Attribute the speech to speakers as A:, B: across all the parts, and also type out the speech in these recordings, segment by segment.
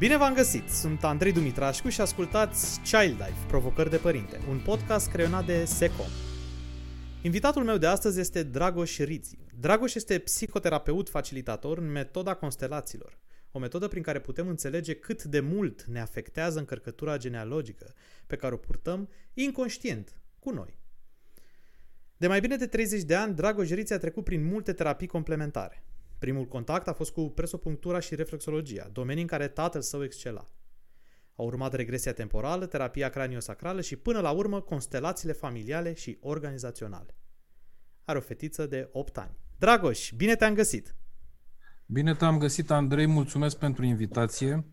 A: Bine v-am găsit! Sunt Andrei Dumitrașcu și ascultați Child Life, Provocări de Părinte, un podcast creionat de SECOM. Invitatul meu de astăzi este Dragoș Riți. Dragoș este psihoterapeut facilitator în metoda constelațiilor, o metodă prin care putem înțelege cât de mult ne afectează încărcătura genealogică pe care o purtăm inconștient cu noi. De mai bine de 30 de ani, Dragoș Riți a trecut prin multe terapii complementare. Primul contact a fost cu presopunctura și reflexologia, domenii în care tatăl său excela. A urmat regresia temporală, terapia craniosacrală și până la urmă constelațiile familiale și organizaționale. Are o fetiță de 8 ani. Dragoș, bine te-am găsit!
B: Bine te-am găsit, Andrei, mulțumesc pentru invitație.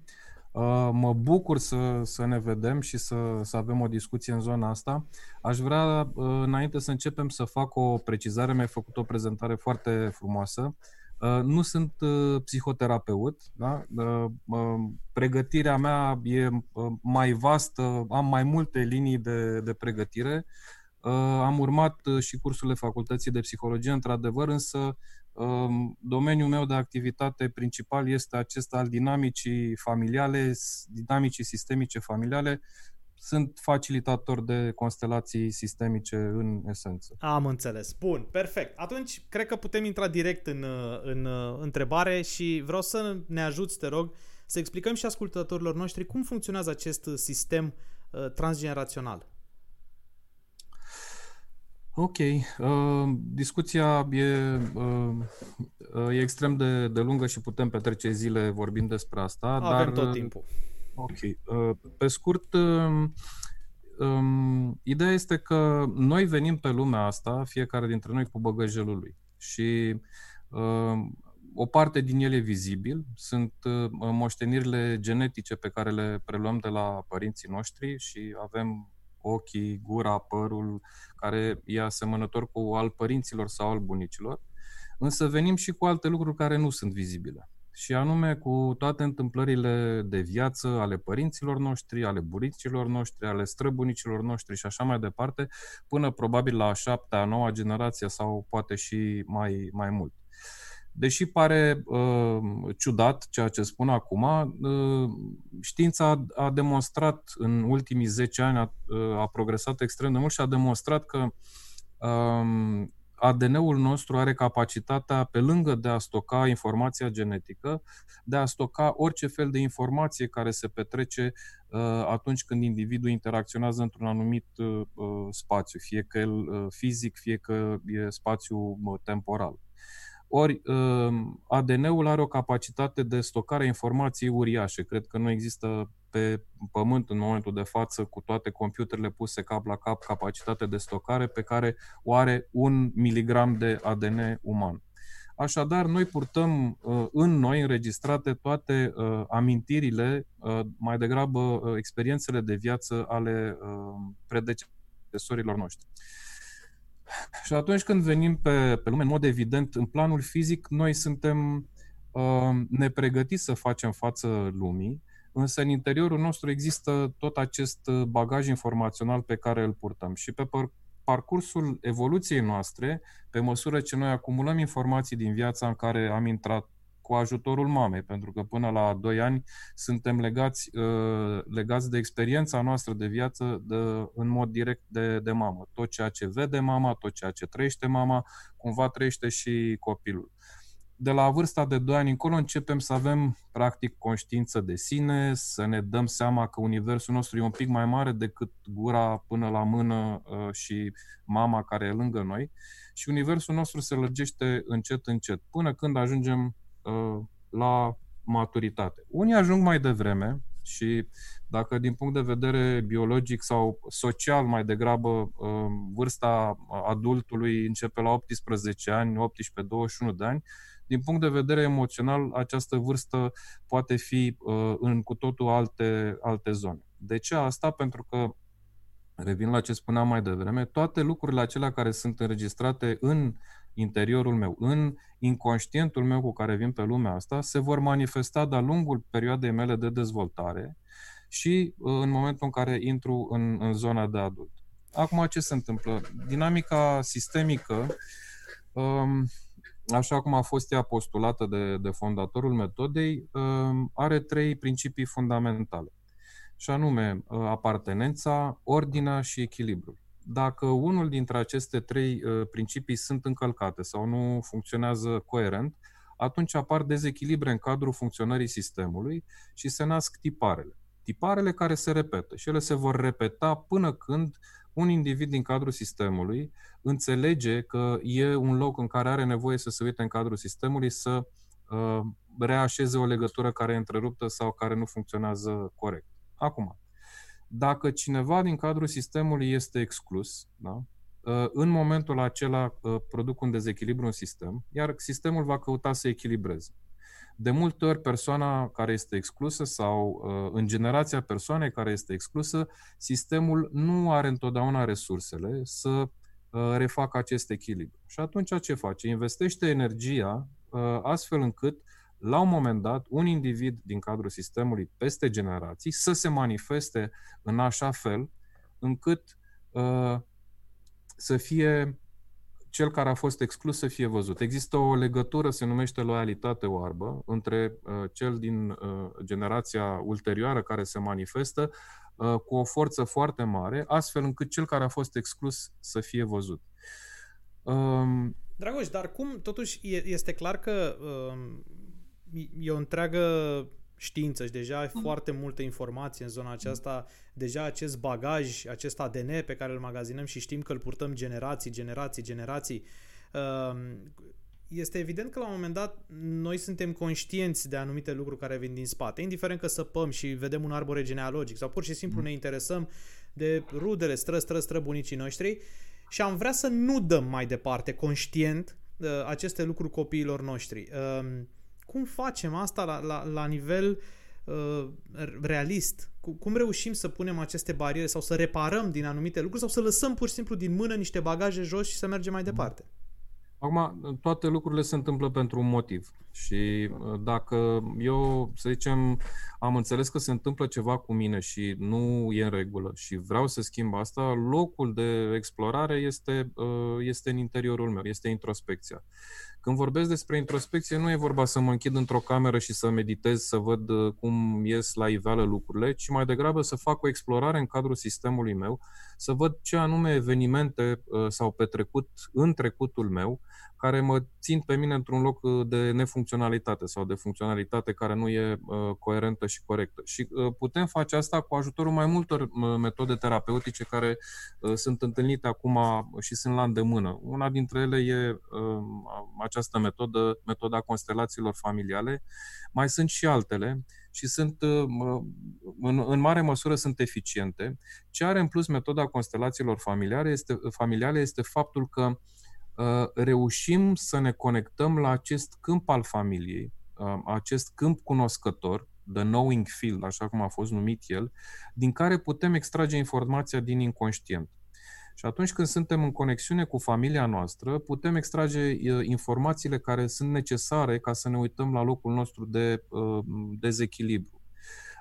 B: Uh, mă bucur să, să ne vedem și să, să avem o discuție în zona asta. Aș vrea, uh, înainte să începem, să fac o precizare. Mi-ai făcut o prezentare foarte frumoasă. Uh, nu sunt uh, psihoterapeut, da? Uh, pregătirea mea e mai vastă, am mai multe linii de, de pregătire. Am urmat și cursurile facultății de psihologie, într-adevăr, însă um, domeniul meu de activitate principal este acesta al dinamicii familiale, dinamicii sistemice familiale, sunt facilitator de constelații sistemice în esență.
A: Am înțeles. Bun, perfect. Atunci, cred că putem intra direct în, în întrebare și vreau să ne ajuți, te rog, să explicăm și ascultătorilor noștri cum funcționează acest sistem uh, transgenerațional.
B: Ok. Uh, discuția e, uh, e extrem de, de lungă și putem petrece zile vorbind despre asta.
A: Avem
B: dar,
A: tot timpul.
B: Ok. Uh, pe scurt, um, um, ideea este că noi venim pe lumea asta, fiecare dintre noi cu băgăjelul lui. Și um, o parte din el e vizibil, sunt uh, moștenirile genetice pe care le preluăm de la părinții noștri și avem ochii, gura, părul, care e asemănător cu al părinților sau al bunicilor. Însă venim și cu alte lucruri care nu sunt vizibile și anume cu toate întâmplările de viață ale părinților noștri, ale buricilor noștri, ale străbunicilor noștri și așa mai departe, până probabil la a șaptea, a noua generație sau poate și mai, mai mult. Deși pare uh, ciudat ceea ce spun acum, uh, știința a demonstrat în ultimii 10 ani, a, uh, a progresat extrem de mult și a demonstrat că uh, ADN-ul nostru are capacitatea, pe lângă de a stoca informația genetică, de a stoca orice fel de informație care se petrece uh, atunci când individul interacționează într-un anumit uh, spațiu, fie că el uh, fizic, fie că e spațiu uh, temporal. Ori uh, ADN-ul are o capacitate de stocare a informației uriașe. Cred că nu există pe pământ în momentul de față cu toate computerele puse cap la cap capacitate de stocare pe care o are un miligram de ADN uman. Așadar, noi purtăm uh, în noi înregistrate toate uh, amintirile, uh, mai degrabă uh, experiențele de viață ale uh, predecesorilor noștri. Și atunci când venim pe, pe lume, în mod evident, în planul fizic, noi suntem uh, nepregătiți să facem față lumii, însă în interiorul nostru există tot acest uh, bagaj informațional pe care îl purtăm. Și pe parcursul evoluției noastre, pe măsură ce noi acumulăm informații din viața în care am intrat cu ajutorul mamei, pentru că până la 2 ani suntem legați, uh, legați de experiența noastră de viață de, în mod direct de, de mamă. Tot ceea ce vede mama, tot ceea ce trăiește mama, cumva trăiește și copilul. De la vârsta de 2 ani încolo începem să avem practic conștiință de sine, să ne dăm seama că universul nostru e un pic mai mare decât gura până la mână uh, și mama care e lângă noi și universul nostru se lărgește încet încet până când ajungem Uh, la maturitate. Unii ajung mai devreme și dacă din punct de vedere biologic sau social mai degrabă uh, vârsta adultului începe la 18 ani, 18-21 de ani, din punct de vedere emoțional această vârstă poate fi uh, în cu totul alte, alte zone. De ce asta? Pentru că revin la ce spuneam mai devreme, toate lucrurile acelea care sunt înregistrate în interiorul meu, în inconștientul meu cu care vin pe lumea asta, se vor manifesta de-a lungul perioadei mele de dezvoltare și uh, în momentul în care intru în, în zona de adult. Acum, ce se întâmplă? Dinamica sistemică um, așa cum a fost ea postulată de, de fondatorul metodei, are trei principii fundamentale, și anume apartenența, ordinea și echilibrul. Dacă unul dintre aceste trei principii sunt încălcate sau nu funcționează coerent, atunci apar dezechilibre în cadrul funcționării sistemului și se nasc tiparele. Tiparele care se repetă și ele se vor repeta până când un individ din cadrul sistemului înțelege că e un loc în care are nevoie să se uite în cadrul sistemului să uh, reașeze o legătură care e întreruptă sau care nu funcționează corect. Acum, dacă cineva din cadrul sistemului este exclus, da, uh, în momentul acela uh, produc un dezechilibru în sistem, iar sistemul va căuta să echilibreze. De multe ori, persoana care este exclusă sau uh, în generația persoanei care este exclusă, sistemul nu are întotdeauna resursele să uh, refacă acest echilibru. Și atunci ce face? Investește energia uh, astfel încât la un moment dat, un individ din cadrul sistemului peste generații să se manifeste în așa fel încât uh, să fie cel care a fost exclus să fie văzut. Există o legătură, se numește loialitate oarbă, între uh, cel din uh, generația ulterioară care se manifestă uh, cu o forță foarte mare, astfel încât cel care a fost exclus să fie văzut.
A: Um, Dragoș, dar cum totuși este clar că um, e o întreagă știință și deja ai mm. foarte multă informație în zona aceasta, deja acest bagaj, acest ADN pe care îl magazinăm și știm că îl purtăm generații, generații, generații. Um, este evident că la un moment dat noi suntem conștienți de anumite lucruri care vin din spate, indiferent că săpăm și vedem un arbore genealogic sau pur și simplu mm. ne interesăm de rudele, stră, stră, stră bunicii noștri și am vrea să nu dăm mai departe conștient uh, aceste lucruri copiilor noștri. Uh, cum facem asta la, la, la nivel uh, realist? Cum reușim să punem aceste bariere sau să reparăm din anumite lucruri sau să lăsăm pur și simplu din mână niște bagaje jos și să mergem mai departe?
B: Acum, toate lucrurile se întâmplă pentru un motiv. Și uh, dacă eu, să zicem, am înțeles că se întâmplă ceva cu mine și nu e în regulă și vreau să schimb asta, locul de explorare este, uh, este în interiorul meu, este introspecția. Când vorbesc despre introspecție, nu e vorba să mă închid într-o cameră și să meditez, să văd uh, cum ies la iveală lucrurile, ci mai degrabă să fac o explorare în cadrul sistemului meu, să văd ce anume evenimente uh, s-au petrecut în trecutul meu, care mă țin pe mine într-un loc uh, de nefuncționalitate sau de funcționalitate care nu e coerentă și corectă. Și putem face asta cu ajutorul mai multor metode terapeutice care sunt întâlnite acum și sunt la îndemână. Una dintre ele e această metodă, metoda constelațiilor familiale. Mai sunt și altele și sunt, uh, în, în mare măsură sunt eficiente. Ce are în plus metoda constelațiilor familiale este, familiale este faptul că uh, reușim să ne conectăm la acest câmp al familiei, uh, acest câmp cunoscător, the knowing field, așa cum a fost numit el, din care putem extrage informația din inconștient. Și atunci când suntem în conexiune cu familia noastră, putem extrage informațiile care sunt necesare ca să ne uităm la locul nostru de uh, dezechilibru.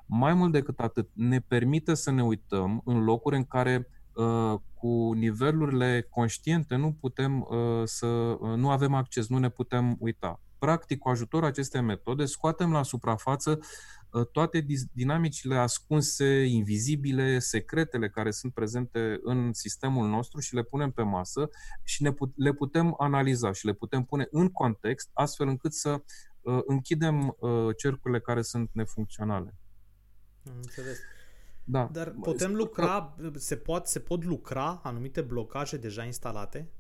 B: Mai mult decât atât, ne permite să ne uităm în locuri în care uh, cu nivelurile conștiente nu putem uh, să nu avem acces, nu ne putem uita. Practic, cu ajutorul acestei metode, scoatem la suprafață Uh, toate dinamicile ascunse, invizibile, secretele care sunt prezente în sistemul nostru și le punem pe masă și ne put- le putem analiza și le putem pune în context astfel încât să uh, închidem uh, cercurile care sunt nefuncționale.
A: Înțeles. Da. Dar putem lucra, se pot, se pot lucra anumite blocaje deja instalate?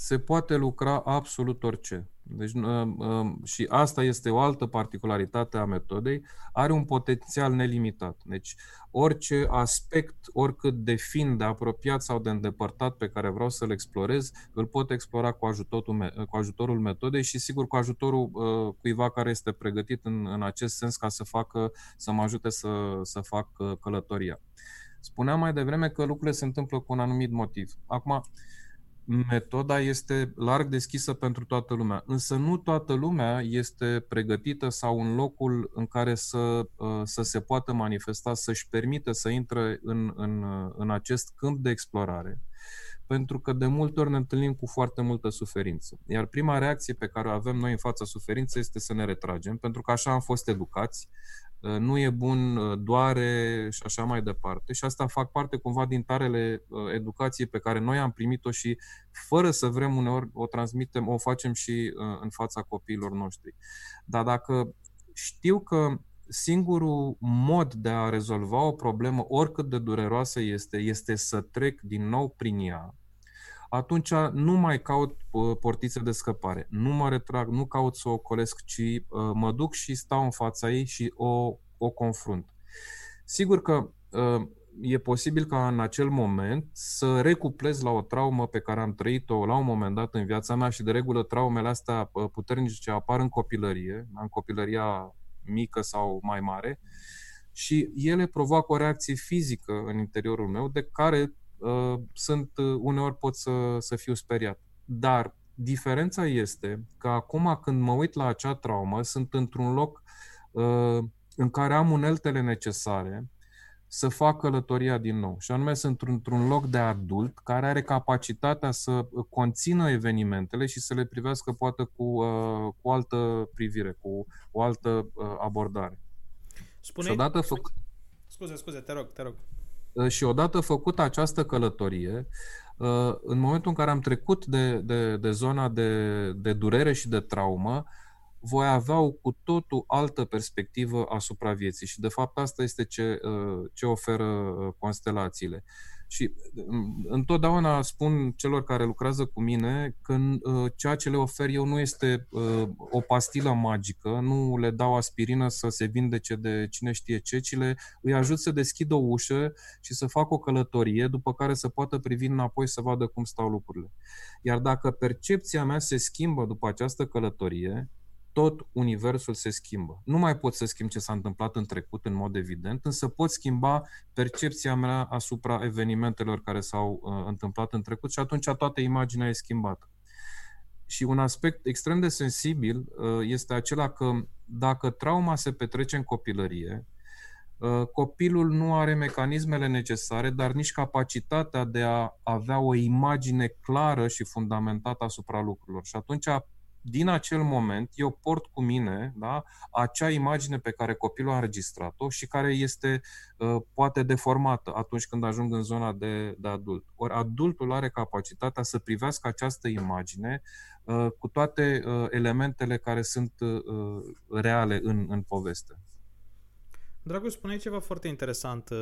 B: Se poate lucra absolut orice. Deci, uh, uh, și asta este o altă particularitate a metodei, are un potențial nelimitat. Deci, orice aspect, oricât de fin, de apropiat sau de îndepărtat pe care vreau să-l explorez, îl pot explora cu ajutorul, cu ajutorul metodei și, sigur, cu ajutorul uh, cuiva care este pregătit în, în acest sens ca să facă, să mă ajute să, să fac călătoria. Spuneam mai devreme că lucrurile se întâmplă cu un anumit motiv. Acum, metoda este larg deschisă pentru toată lumea, însă nu toată lumea este pregătită sau în locul în care să, uh, să se poată manifesta, să-și permită să intre în, în, în acest câmp de explorare. pentru că de multe ori ne întâlnim cu foarte multă suferință. Iar prima reacție pe care o avem noi în fața suferinței este să ne retragem, pentru că așa am fost educați, uh, nu e bun, uh, doare și așa mai departe. Și asta fac parte cumva din tarele uh, educației pe care noi am primit-o și fără să vrem uneori o transmitem, o facem și în fața copiilor noștri. Dar dacă știu că singurul mod de a rezolva o problemă, oricât de dureroasă este, este să trec din nou prin ea, atunci nu mai caut uh, portițe de scăpare, nu mă retrag, nu caut să o colesc, ci uh, mă duc și stau în fața ei și o, o confrunt. Sigur că uh, e posibil ca în acel moment să recuplez la o traumă pe care am trăit-o la un moment dat în viața mea și de regulă traumele astea puternice apar în copilărie, în copilăria mică sau mai mare, și ele provoacă o reacție fizică în interiorul meu de care uh, sunt uh, uneori pot să, să fiu speriat. Dar diferența este că acum când mă uit la acea traumă, sunt într-un loc uh, în care am uneltele necesare să fac călătoria din nou. Și anume sunt într-un loc de adult care are capacitatea să conțină evenimentele și să le privească poate cu, uh, cu altă privire, cu o altă uh, abordare.
A: Spune și odată făcut... Scuze, scuze, te rog, te rog.
B: Uh, și odată făcută această călătorie, uh, în momentul în care am trecut de, de, de zona de, de durere și de traumă, voi avea o cu totul altă perspectivă asupra vieții și de fapt asta este ce, uh, ce oferă uh, constelațiile. Și mm, întotdeauna spun celor care lucrează cu mine că uh, ceea ce le ofer eu nu este o pastilă magică, nu le dau aspirină să se vindece de cine știe ce, ci le, îi ajut să deschidă o ușă și să facă o călătorie, după care să poată privi înapoi să vadă cum stau lucrurile. Iar dacă percepția mea se schimbă după această călătorie, tot universul se schimbă. Nu mai pot să schimb ce s-a întâmplat în trecut, în mod evident, însă pot schimba percepția mea asupra evenimentelor care s-au uh, întâmplat în trecut și atunci toată imaginea e schimbată. Și un aspect extrem de sensibil uh, este acela că dacă trauma se petrece în copilărie, uh, copilul nu are mecanismele necesare, dar nici capacitatea de a avea o imagine clară și fundamentată asupra lucrurilor. Și atunci din acel moment eu port cu mine da, acea imagine pe care copilul a înregistrat-o și care este uh, poate deformată atunci când ajung în zona de, de adult. Ori adultul are capacitatea să privească această imagine uh, cu toate uh, elementele care sunt uh, reale în, în poveste.
A: Dragoș, spuneai ceva foarte interesant uh,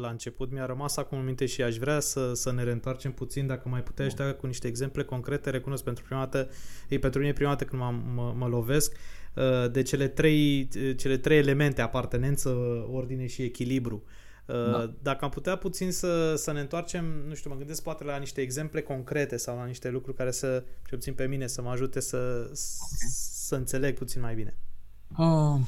A: la început. Mi-a rămas acum în minte și aș vrea să, să ne reîntoarcem puțin, dacă mai puteai da cu niște exemple concrete. Recunosc pentru prima dată, e pentru mine prima dată când mă, mă, mă lovesc, uh, de cele trei, cele trei elemente, apartenență, ordine și echilibru. Uh, da. Dacă am putea puțin să, să ne întoarcem, nu știu, mă gândesc poate la niște exemple concrete sau la niște lucruri care să, ce puțin pe mine, să mă ajute să, okay. să înțeleg puțin mai bine. Uh,
B: Uh,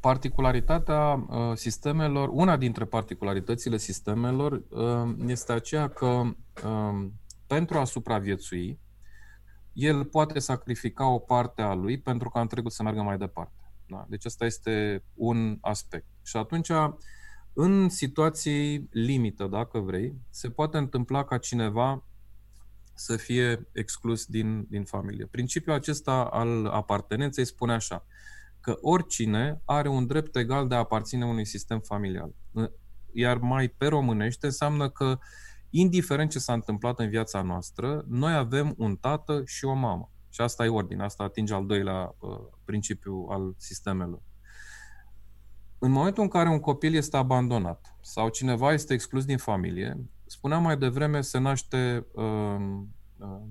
B: particularitatea uh, sistemelor, una dintre particularitățile sistemelor uh, este aceea că um, pentru a supraviețui, el poate sacrifica o parte a lui pentru ca întregul să meargă mai departe. Da? Deci asta este un aspect. Și atunci, în situații limită, dacă vrei, se poate întâmpla ca cineva să fie exclus din, din familie. Principiul acesta al apartenenței spune așa, că oricine are un drept egal de a aparține unui sistem familial. Iar mai pe românește înseamnă că, indiferent ce s-a întâmplat în viața noastră, noi avem un tată și o mamă. Și asta e ordine, asta atinge al doilea uh, principiu al sistemelor. În momentul în care un copil este abandonat sau cineva este exclus din familie, spuneam mai devreme, se naște, uh, uh,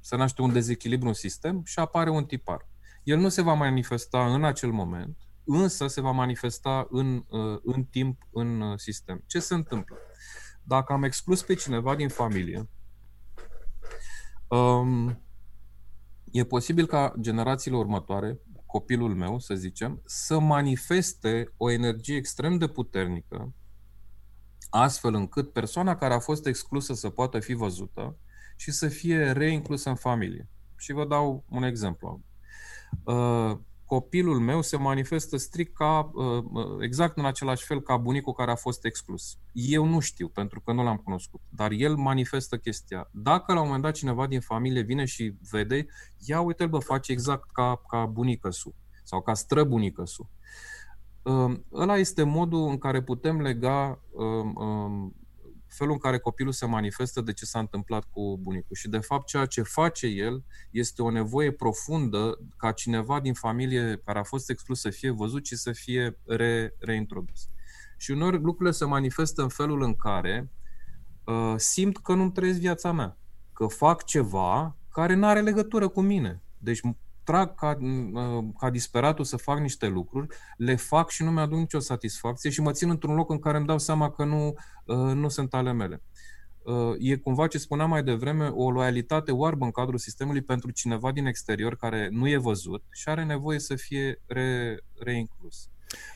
B: se naște un dezechilibru în sistem și apare un tipar. El nu se va manifesta în acel moment, însă se va manifesta în, uh, în timp în uh, sistem. Ce se întâmplă? Dacă am exclus pe cineva din familie, um, e posibil ca generațiile următoare, copilul meu, să zicem, să manifeste o energie extrem de puternică, astfel încât persoana care a fost exclusă să poată fi văzută și să fie reinclusă în familie. Și vă dau un exemplu. Uh, copilul meu se manifestă strict ca, uh, uh, exact în același fel ca bunicul care a fost exclus. Eu nu știu, pentru că nu l-am cunoscut, dar el manifestă chestia. Dacă la un moment dat cineva din familie vine și vede, ia uite-l bă, face exact ca, ca bunică su sau ca străbunică su. Uh, ăla este modul în care putem lega felul în care copilul se manifestă de ce s-a întâmplat cu bunicul. Și, de fapt, ceea ce face el este o nevoie profundă ca cineva din familie care a fost exclus să fie văzut și să fie re, reintrodus. Și uneori lucrurile se manifestă în felul în care uh, simt că nu-mi trăiesc viața mea, că fac ceva care nu are legătură cu mine. Deci trag ca, uh, ca disperatul să fac niște lucruri, le fac și nu mi-aduc nicio satisfacție și mă țin într-un loc în care îmi dau seama că nu, uh, nu sunt ale mele. Uh, e cumva ce spuneam mai devreme, o loialitate oarbă în cadrul sistemului pentru cineva din exterior care nu e văzut și are nevoie să fie re, reinclus.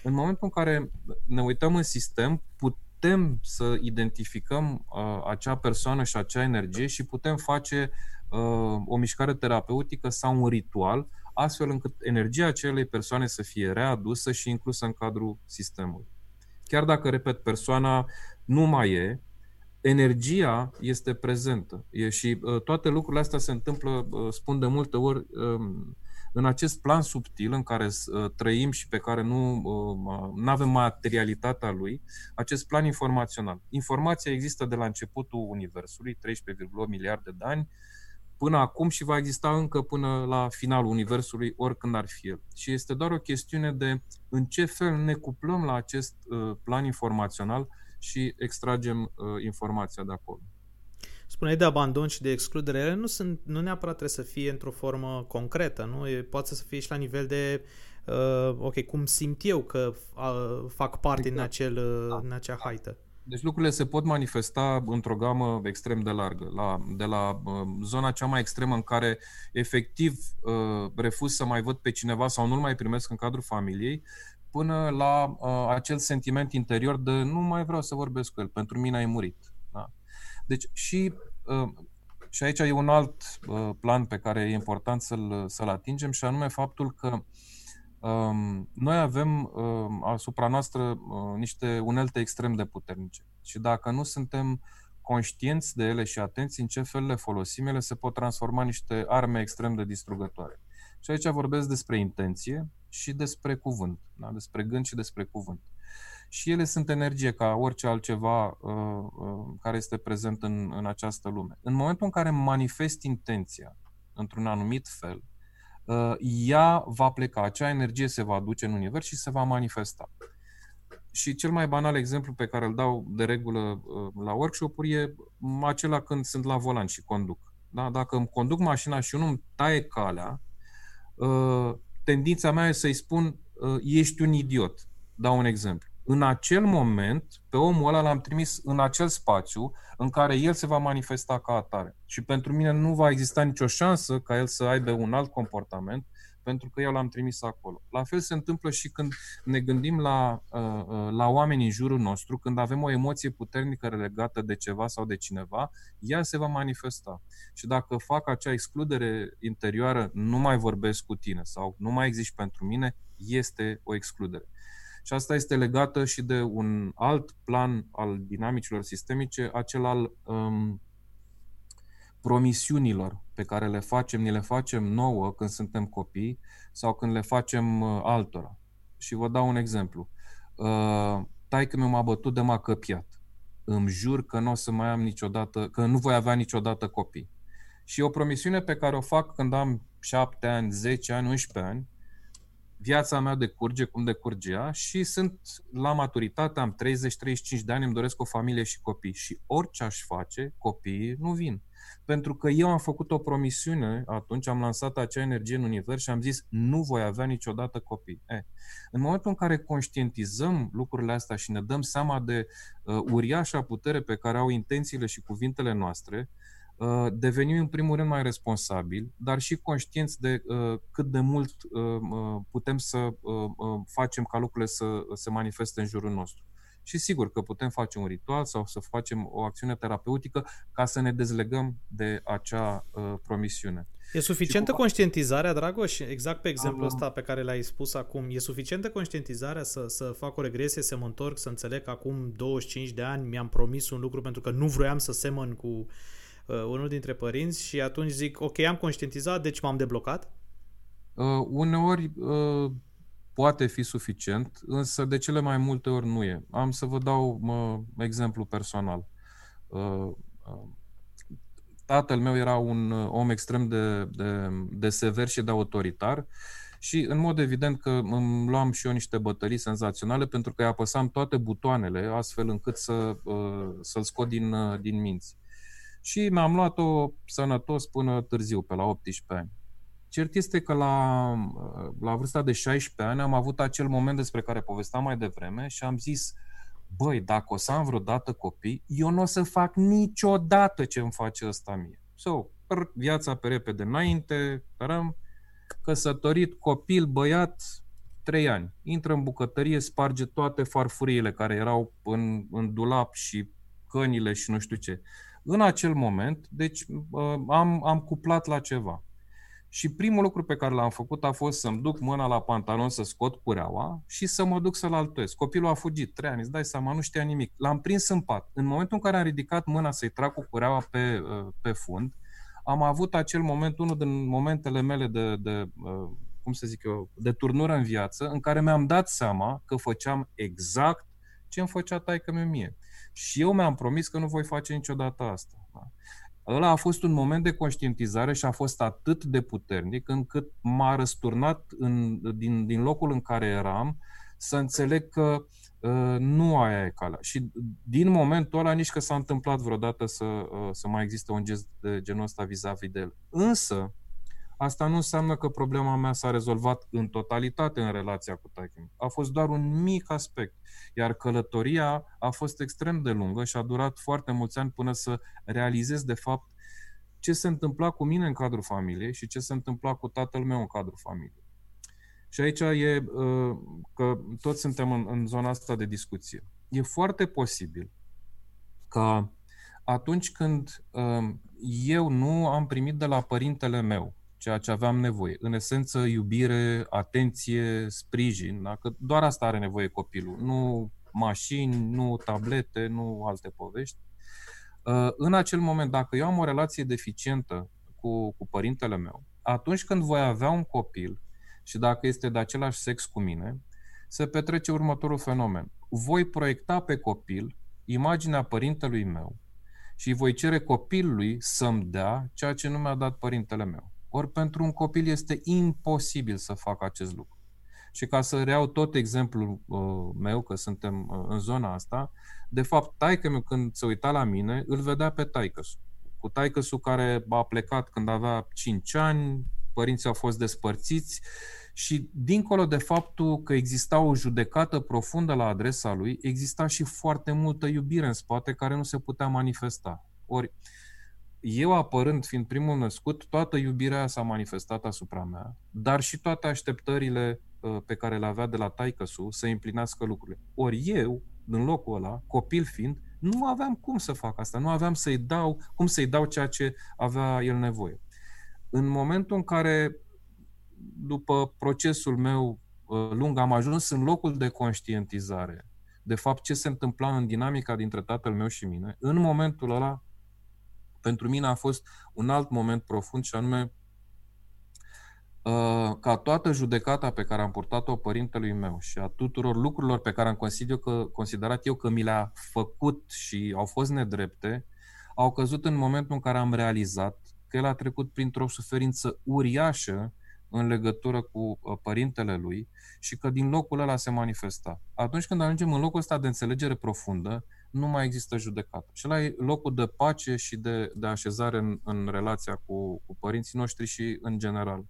B: În momentul în care ne uităm în sistem, putem să identificăm uh, acea persoană și acea energie și putem face Uh, o mișcare terapeutică sau un ritual, astfel încât energia acelei persoane să fie readusă și inclusă în cadrul sistemului. Chiar dacă, repet, persoana nu mai e, energia este prezentă. E și uh, toate lucrurile astea se întâmplă, uh, spun de multe ori, uh, în acest plan subtil în care uh, trăim și pe care nu uh, avem materialitatea lui, acest plan informațional. Informația există de la începutul Universului, 13,8 miliarde de ani, până acum și va exista încă până la finalul Universului, oricând ar fi el. Și este doar o chestiune de în ce fel ne cuplăm la acest uh, plan informațional și extragem uh, informația de acolo.
A: Spuneai de abandon și de excludere, ele nu, sunt, nu neapărat trebuie să fie într-o formă concretă, nu? E, poate să fie și la nivel de, uh, ok, cum simt eu că uh, fac parte exact. în, acel, uh, da. în acea haită.
B: Deci lucrurile se pot manifesta într-o gamă extrem de largă, la, de la uh, zona cea mai extremă în care efectiv uh, refuz să mai văd pe cineva sau nu-l mai primesc în cadrul familiei, până la uh, acel sentiment interior de nu mai vreau să vorbesc cu el, pentru mine ai murit. Da? Deci și, uh, și aici e un alt uh, plan pe care e important să-l, să-l atingem și anume faptul că uh, noi avem asupra noastră uh, niște unelte extrem de puternice și dacă nu suntem conștienți de ele și atenți în ce fel le folosim, ele se pot transforma în niște arme extrem de distrugătoare. Și aici vorbesc despre intenție și despre cuvânt, da? despre gând și despre cuvânt. Și ele sunt energie ca orice altceva uh, uh, care este prezent în, în această lume. În momentul în care manifest intenția într-un anumit fel, Uh, ea va pleca, acea energie se va aduce în univers și se va manifesta. Și cel mai banal exemplu pe care îl dau de regulă uh, la workshop-uri e acela când sunt la volan și conduc. Da? Dacă îmi conduc mașina și unul îmi taie calea, uh, tendința mea e să-i spun ești un idiot. Dau un exemplu în acel moment, pe omul ăla l-am trimis în acel spațiu în care el se va manifesta ca atare. Și pentru mine nu va exista nicio șansă ca el să aibă un alt comportament, pentru că eu l-am trimis acolo. La fel se întâmplă și când ne gândim la, uh, uh, la oameni în jurul nostru, când avem o emoție puternică legată de ceva sau de cineva, ea se va manifesta. Și dacă fac acea excludere interioară, nu mai vorbesc cu tine sau nu mai existi pentru mine, este o excludere. Și asta este legată și de un alt plan al dinamicilor sistemice, acel al um, promisiunilor pe care le facem, ni le facem nouă când suntem copii sau când le facem uh, altora. Și vă dau un exemplu. Uh, taică mi m-a bătut de m-a căpiat. Îmi jur că nu o să mai am niciodată, că nu voi avea niciodată copii. Și o promisiune pe care o fac când am 7 ani, 10 ani, 11 ani, viața mea decurge cum decurgea și sunt la maturitate, am 30-35 de ani, îmi doresc o familie și copii. Și orice aș face, copiii nu vin. Pentru că eu am făcut o promisiune, atunci am lansat acea energie în univers și am zis nu voi avea niciodată copii. E, în momentul în care conștientizăm lucrurile astea și ne dăm seama de uh, uriașa putere pe care au intențiile și cuvintele noastre, Uh, devenim în primul rând mai responsabili, dar și conștienți de uh, cât de mult uh, putem să facem ca lucrurile să se manifeste în jurul nostru. Și sigur că putem face un ritual sau să facem o acțiune terapeutică ca să ne dezlegăm de acea uh, promisiune.
A: E suficientă cu... conștientizarea, Dragoș? Exact pe exemplul ăsta pe care l-ai spus acum. E suficientă conștientizarea să, să fac o regresie, să mă întorc, să înțeleg că acum 25 de ani mi-am promis un lucru pentru că nu vroiam să semăn cu uh, unul dintre părinți și atunci zic, ok, am conștientizat, deci m-am deblocat?
B: Uh, uneori uh, poate fi suficient, însă de cele mai multe ori nu e. Am să vă dau mă, exemplu personal. Uh, uh, tatăl meu era un uh, om extrem de, de, de sever și de autoritar și în mod evident că îmi luam și eu niște bătării senzaționale pentru că îi apăsam toate butoanele astfel încât să, să-l scot din, din minți. Și mi-am luat-o sănătos până târziu, pe la 18 ani. Cert este că la, la vârsta de 16 ani am avut acel moment despre care povesteam mai devreme și am zis, băi, dacă o să am vreodată copii, eu nu o să fac niciodată ce îmi face ăsta mie. So, viața pe repede înainte, tărăm, căsătorit, copil, băiat, trei ani. Intră în bucătărie, sparge toate farfuriile care erau în, în dulap și cănile și nu știu ce. În acel moment, deci am, am cuplat la ceva. Și primul lucru pe care l-am făcut a fost să-mi duc mâna la pantalon să scot cureaua și să mă duc să-l altuiesc. Copilul a fugit, trei ani, îți dai seama, nu știa nimic. L-am prins în pat. În momentul în care am ridicat mâna să-i trag cu cureaua pe, uh, pe fund, am avut acel moment, unul din momentele mele de, de uh, cum să zic eu, de turnură în viață, în care mi-am dat seama că făceam exact ce îmi făcea taică mie. Și eu mi-am promis că nu voi face niciodată asta. Da? Ăla a fost un moment de conștientizare și a fost atât de puternic încât m-a răsturnat în, din, din locul în care eram să înțeleg că uh, nu aia e calea. Și din momentul ăla nici că s-a întâmplat vreodată să, uh, să mai existe un gest de genul ăsta vis-a-vis de el. Însă, Asta nu înseamnă că problema mea s-a rezolvat în totalitate în relația cu taică A fost doar un mic aspect. Iar călătoria a fost extrem de lungă și a durat foarte mulți ani până să realizez de fapt ce se întâmpla cu mine în cadrul familiei și ce se întâmpla cu tatăl meu în cadrul familiei. Și aici e uh, că toți suntem în, în zona asta de discuție. E foarte posibil ca atunci când uh, eu nu am primit de la părintele meu ceea ce aveam nevoie. În esență, iubire, atenție, sprijin. Da? Că doar asta are nevoie copilul. Nu mașini, nu tablete, nu alte povești. Uh, în acel moment, dacă eu am o relație deficientă cu, cu părintele meu, atunci când voi avea un copil și dacă este de același sex cu mine, se petrece următorul fenomen. Voi proiecta pe copil imaginea părintelui meu și voi cere copilului să-mi dea ceea ce nu mi-a dat părintele meu. Ori pentru un copil este imposibil să facă acest lucru. Și ca să reau tot exemplul uh, meu, că suntem uh, în zona asta, de fapt, taică meu când se uita la mine, îl vedea pe taică Cu taică care a plecat când avea 5 ani, părinții au fost despărțiți și dincolo de faptul că exista o judecată profundă la adresa lui, exista și foarte multă iubire în spate care nu se putea manifesta. Ori, uh, eu apărând, fiind primul născut, toată iubirea s-a manifestat asupra mea, dar și toate așteptările uh, pe care le avea de la taică să împlinească lucrurile. Ori eu, în locul ăla, copil fiind, nu aveam cum să fac asta, nu aveam să-i dau, cum să-i dau ceea ce avea el nevoie. În momentul în care, după procesul meu uh, lung, am ajuns în locul de conștientizare, de fapt ce se întâmpla în dinamica dintre tatăl meu și mine, în momentul ăla pentru mine a fost un alt moment profund și anume uh, ca toată judecata pe care am purtat-o părintelui meu și a tuturor lucrurilor pe care am considerat, că, considerat eu că mi le-a făcut și au fost nedrepte, au căzut în momentul în care am realizat că el a trecut printr-o suferință uriașă în legătură cu uh, părintele lui și că din locul ăla se manifesta. Atunci când ajungem în locul ăsta de înțelegere profundă, nu mai există judecată. Și la e locul de pace și de, de așezare în, în relația cu, cu părinții noștri și în general.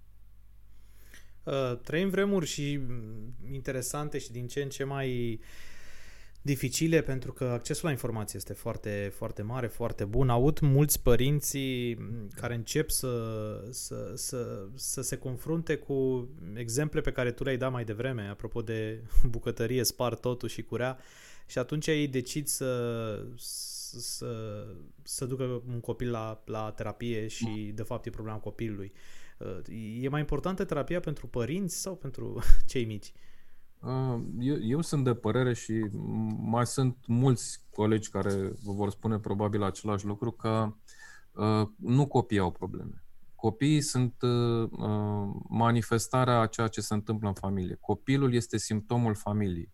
A: Uh, trăim vremuri și interesante și din ce în ce mai dificile pentru că accesul la informație este foarte, foarte mare, foarte bun. Aud mulți părinți care încep să, să, să, să se confrunte cu exemple pe care tu le-ai dat mai devreme, apropo de bucătărie, spar totul și curea, și atunci ei decid să, să, să ducă un copil la, la terapie și de fapt e problema copilului. E mai importantă terapia pentru părinți sau pentru cei mici?
B: Eu, eu sunt de părere și mai sunt mulți colegi care vă vor spune probabil același lucru, că uh, nu copiii au probleme. Copiii sunt uh, manifestarea a ceea ce se întâmplă în familie. Copilul este simptomul familiei.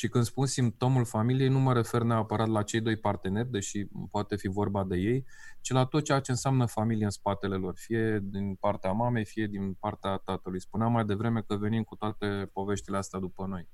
B: Și când spun simptomul familiei, nu mă refer neapărat la cei doi parteneri, deși poate fi vorba de ei, ci la tot ceea ce înseamnă familie în spatele lor, fie din partea mamei, fie din partea tatălui. Spuneam mai devreme că venim cu toate poveștile astea după noi.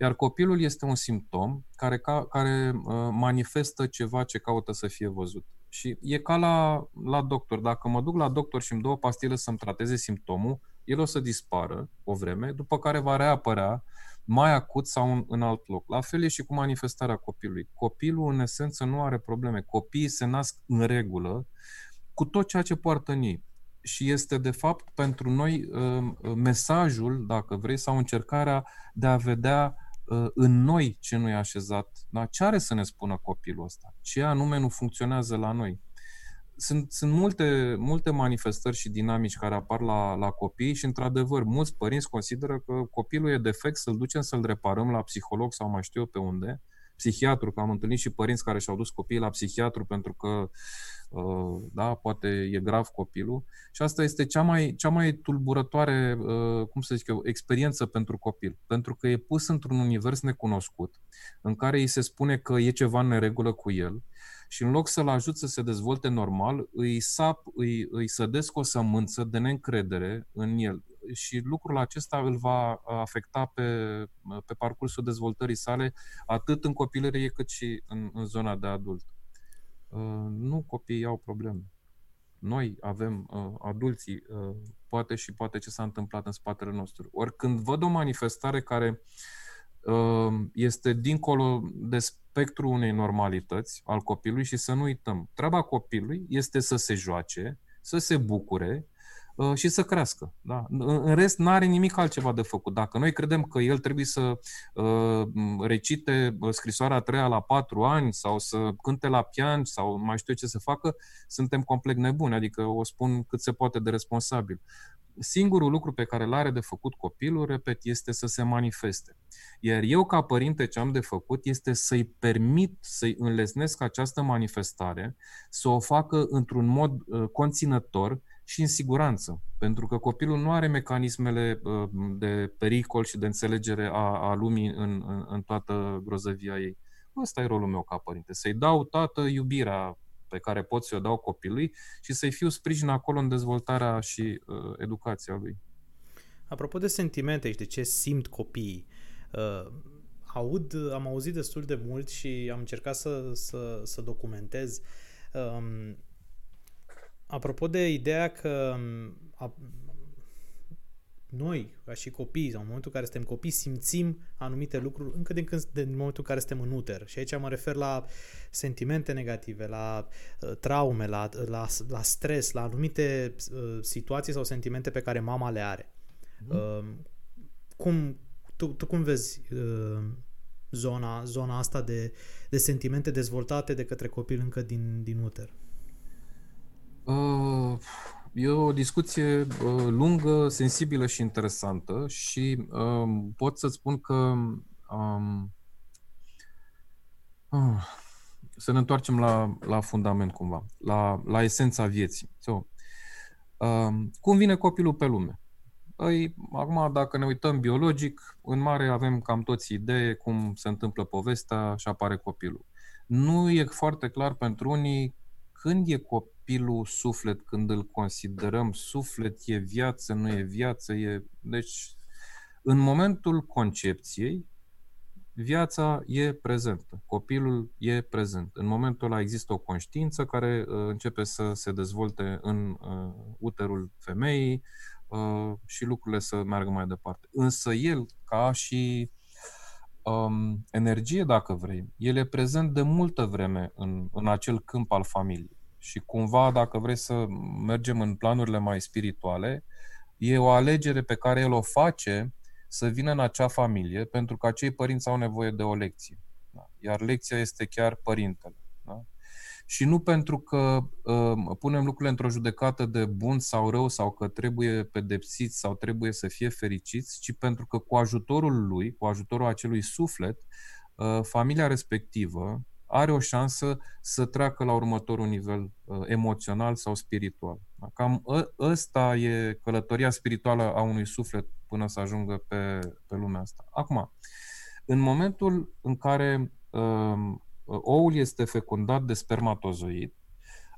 B: Iar copilul este un simptom care, ca, care uh, manifestă ceva ce caută să fie văzut. Și e ca la, la doctor. Dacă mă duc la doctor și îmi dau o pastilă să-mi trateze simptomul, el o să dispară o vreme, după care va reapărea mai acut sau în, în alt loc. La fel e și cu manifestarea copilului. Copilul, în esență, nu are probleme. Copiii se nasc în regulă cu tot ceea ce poartă în ei. Și este, de fapt, pentru noi uh, mesajul, dacă vrei, sau încercarea de a vedea uh, în noi ce nu e așezat. Da? Ce are să ne spună copilul ăsta? Ce anume nu funcționează la noi? Sunt, sunt multe, multe manifestări și dinamici care apar la, la copii și, într-adevăr, mulți părinți consideră că copilul e defect, să-l ducem să-l reparăm la psiholog sau mai știu eu pe unde, psihiatru, că am întâlnit și părinți care și-au dus copiii la psihiatru pentru că, uh, da, poate e grav copilul. Și asta este cea mai, cea mai tulburătoare, uh, cum să zic eu, experiență pentru copil. Pentru că e pus într-un univers necunoscut, în care îi se spune că e ceva în neregulă cu el, și în loc să-l ajut să se dezvolte normal, îi sap, îi, îi sădesc o sămânță de neîncredere în el. Și lucrul acesta îl va afecta pe, pe parcursul dezvoltării sale, atât în copilărie cât și în, în zona de adult. Uh, nu copiii au probleme. Noi avem, uh, adulții, uh, poate și poate ce s-a întâmplat în spatele nostru. Ori când văd o manifestare care este dincolo de spectrul unei normalități al copilului și să nu uităm. Treaba copilului este să se joace, să se bucure uh, și să crească. Da? În rest, nu are nimic altceva de făcut. Dacă noi credem că el trebuie să uh, recite uh, scrisoarea a treia la patru ani sau să cânte la pian sau mai știu ce să facă, suntem complet nebuni. Adică o spun cât se poate de responsabil singurul lucru pe care îl are de făcut copilul, repet, este să se manifeste. Iar eu, ca părinte, ce am de făcut este să-i permit, să-i înlesnesc această manifestare, să o facă într-un mod uh, conținător și în siguranță. Pentru că copilul nu are mecanismele uh, de pericol și de înțelegere a, a lumii în, în, în toată grozăvia ei. Ăsta e rolul meu ca părinte, să-i dau toată iubirea pe care pot să o dau copilului și să-i fiu sprijin acolo în dezvoltarea și uh, educația lui.
A: Apropo de sentimente și de ce simt copiii, uh, aud, am auzit destul de mult și am încercat să, să, să documentez. Um, apropo de ideea că um, noi, ca și copii, sau în momentul în care suntem copii, simțim anumite lucruri încă din, când, din momentul în care suntem în uter. Și aici mă refer la sentimente negative, la uh, traume, la, la, la stres, la anumite uh, situații sau sentimente pe care mama le are. Mm. Uh, cum, tu, tu cum vezi uh, zona, zona asta de, de sentimente dezvoltate de către copil încă din, din uter?
B: Uh, E o discuție uh, lungă, sensibilă și interesantă și um, pot să spun că um, uh, să ne întoarcem la, la fundament cumva, la, la esența vieții. So, um, cum vine copilul pe lume? Păi, acum, dacă ne uităm biologic, în mare avem cam toți idee cum se întâmplă povestea și apare copilul. Nu e foarte clar pentru unii când e copilul suflet, când îl considerăm suflet, e viață, nu e viață, e... Deci, în momentul concepției, viața e prezentă, copilul e prezent. În momentul ăla există o conștiință care uh, începe să se dezvolte în uh, uterul femeii uh, și lucrurile să meargă mai departe. Însă el, ca și um, energie, dacă vrei, el e prezent de multă vreme în, în acel câmp al familiei. Și cumva, dacă vrei să mergem în planurile mai spirituale, e o alegere pe care el o face să vină în acea familie, pentru că acei părinți au nevoie de o lecție. Da? Iar lecția este chiar părintele. Da? Și nu pentru că uh, punem lucrurile într-o judecată de bun sau rău sau că trebuie pedepsiți sau trebuie să fie fericiți, ci pentru că cu ajutorul lui, cu ajutorul acelui suflet, uh, familia respectivă are o șansă să treacă la următorul nivel uh, emoțional sau spiritual. Da? Cam ă, ăsta e călătoria spirituală a unui suflet până să ajungă pe, pe lumea asta. Acum, în momentul în care uh, oul este fecundat de spermatozoid,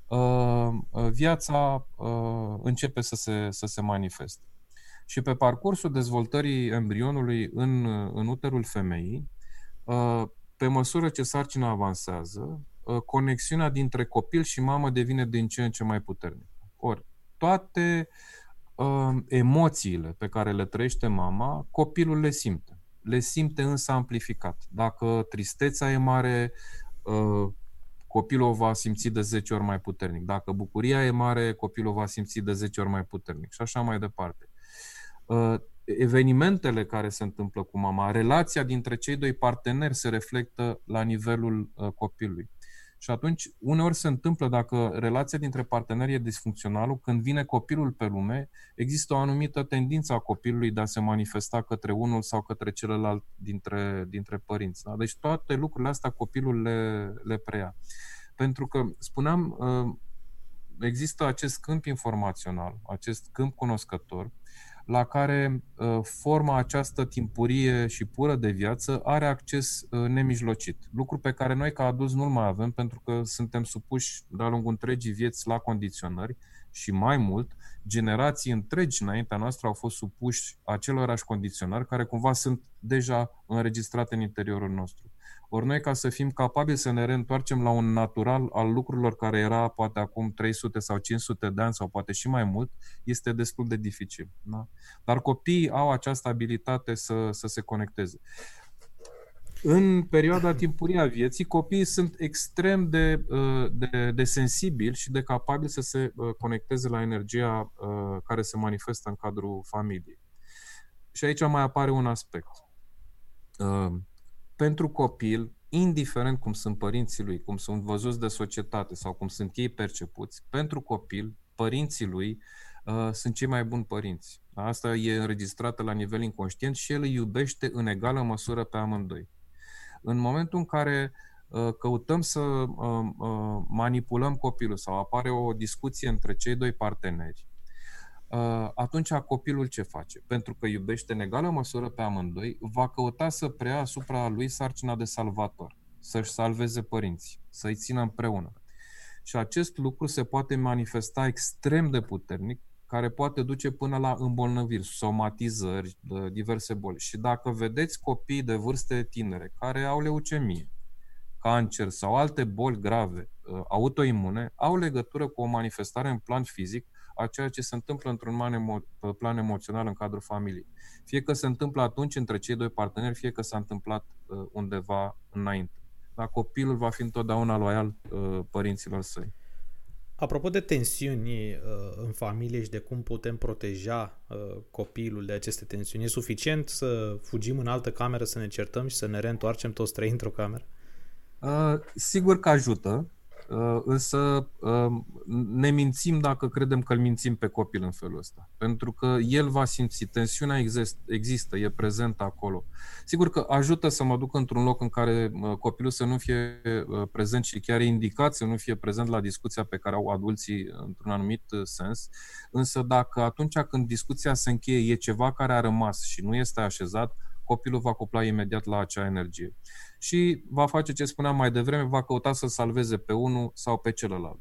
B: uh, viața uh, începe să se, să se manifeste. Și pe parcursul dezvoltării embrionului în, în uterul femeii, uh, pe măsură ce sarcina avansează, uh, conexiunea dintre copil și mamă devine din ce în ce mai puternică. Ori, toate uh, emoțiile pe care le trăiește mama, copilul le simte. Le simte însă amplificat. Dacă tristețea e mare, uh, copilul o va simți de 10 ori mai puternic. Dacă bucuria e mare, copilul o va simți de 10 ori mai puternic. Și așa mai departe. Uh, evenimentele care se întâmplă cu mama, relația dintre cei doi parteneri se reflectă la nivelul uh, copilului. Și atunci, uneori se întâmplă, dacă relația dintre parteneri e disfuncțională, când vine copilul pe lume, există o anumită tendință a copilului de a se manifesta către unul sau către celălalt dintre, dintre părinți. Da? Deci toate lucrurile astea copilul le, le preia. Pentru că, spuneam, uh, există acest câmp informațional, acest câmp cunoscător, la care uh, forma această timpurie și pură de viață are acces uh, nemijlocit. Lucru pe care noi ca adulți nu-l mai avem pentru că suntem supuși de-a lungul întregii vieți la condiționări și mai mult, generații întregi înaintea noastră au fost supuși acelorași condiționări care cumva sunt deja înregistrate în interiorul nostru. Ori noi, ca să fim capabili să ne reîntoarcem la un natural al lucrurilor care era poate acum 300 sau 500 de ani sau poate și mai mult, este destul de dificil. Da? Dar copiii au această abilitate să, să se conecteze. În perioada timpurie a vieții, copiii sunt extrem de, uh, de, de sensibili și de capabili să se uh, conecteze la energia uh, care se manifestă în cadrul familiei. Și aici mai apare un aspect pentru copil, indiferent cum sunt părinții lui, cum sunt văzuți de societate sau cum sunt ei percepuți, pentru copil, părinții lui uh, sunt cei mai buni părinți. Asta e înregistrată la nivel inconștient și el îi iubește în egală măsură pe amândoi. În momentul în care uh, căutăm să uh, uh, manipulăm copilul sau apare o discuție între cei doi parteneri, Uh, atunci copilul ce face? Pentru că iubește în egală măsură pe amândoi, va căuta să preia asupra lui sarcina de salvator, să-și salveze părinții, să-i țină împreună. Și acest lucru se poate manifesta extrem de puternic, care poate duce până la îmbolnăviri, somatizări, diverse boli. Și dacă vedeți copii de vârste tinere care au leucemie, cancer sau alte boli grave, uh, autoimune, au legătură cu o manifestare în plan fizic a ceea ce se întâmplă într-un emo- plan emoțional în cadrul familiei. Fie că se întâmplă atunci între cei doi parteneri, fie că s-a întâmplat uh, undeva înainte. Dar copilul va fi întotdeauna loial uh, părinților săi.
A: Apropo de tensiuni uh, în familie și de cum putem proteja uh, copilul de aceste tensiuni, e suficient să fugim în altă cameră, să ne certăm și să ne reîntoarcem toți trei într-o cameră?
B: Uh, sigur că ajută, Uh, însă um, ne mințim dacă credem că îl mințim pe copil în felul ăsta. Pentru că el va simți, tensiunea exist, există, e prezentă acolo. Sigur că ajută să mă duc într-un loc în care uh, copilul să nu fie uh, prezent și chiar e indicat să nu fie prezent la discuția pe care au adulții într-un anumit sens, însă dacă atunci când discuția se încheie e ceva care a rămas și nu este așezat, copilul va cupla imediat la acea energie și va face ce spuneam mai devreme, va căuta să salveze pe unul sau pe celălalt.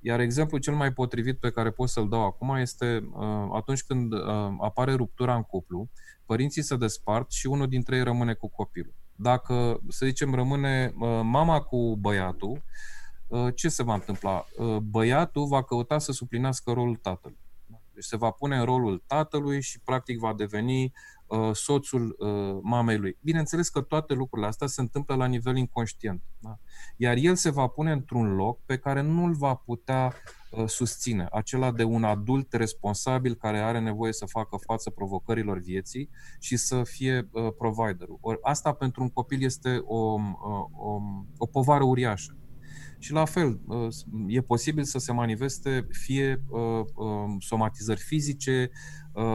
B: Iar exemplul cel mai potrivit pe care pot să-l dau acum este uh, atunci când uh, apare ruptura în cuplu, părinții se despart și unul dintre ei rămâne cu copilul. Dacă, să zicem, rămâne uh, mama cu băiatul, uh, ce se va întâmpla? Uh, băiatul va căuta să suplinească rolul tatălui. Deci se va pune în rolul tatălui și practic va deveni uh, soțul uh, mamei lui. Bineînțeles că toate lucrurile astea se întâmplă la nivel inconștient. Da? Iar el se va pune într-un loc pe care nu îl va putea uh, susține, acela de un adult responsabil care are nevoie să facă față provocărilor vieții și să fie uh, providerul. Or, asta pentru un copil este o, o, o, o povară uriașă. Și la fel, e posibil să se manifeste fie somatizări fizice,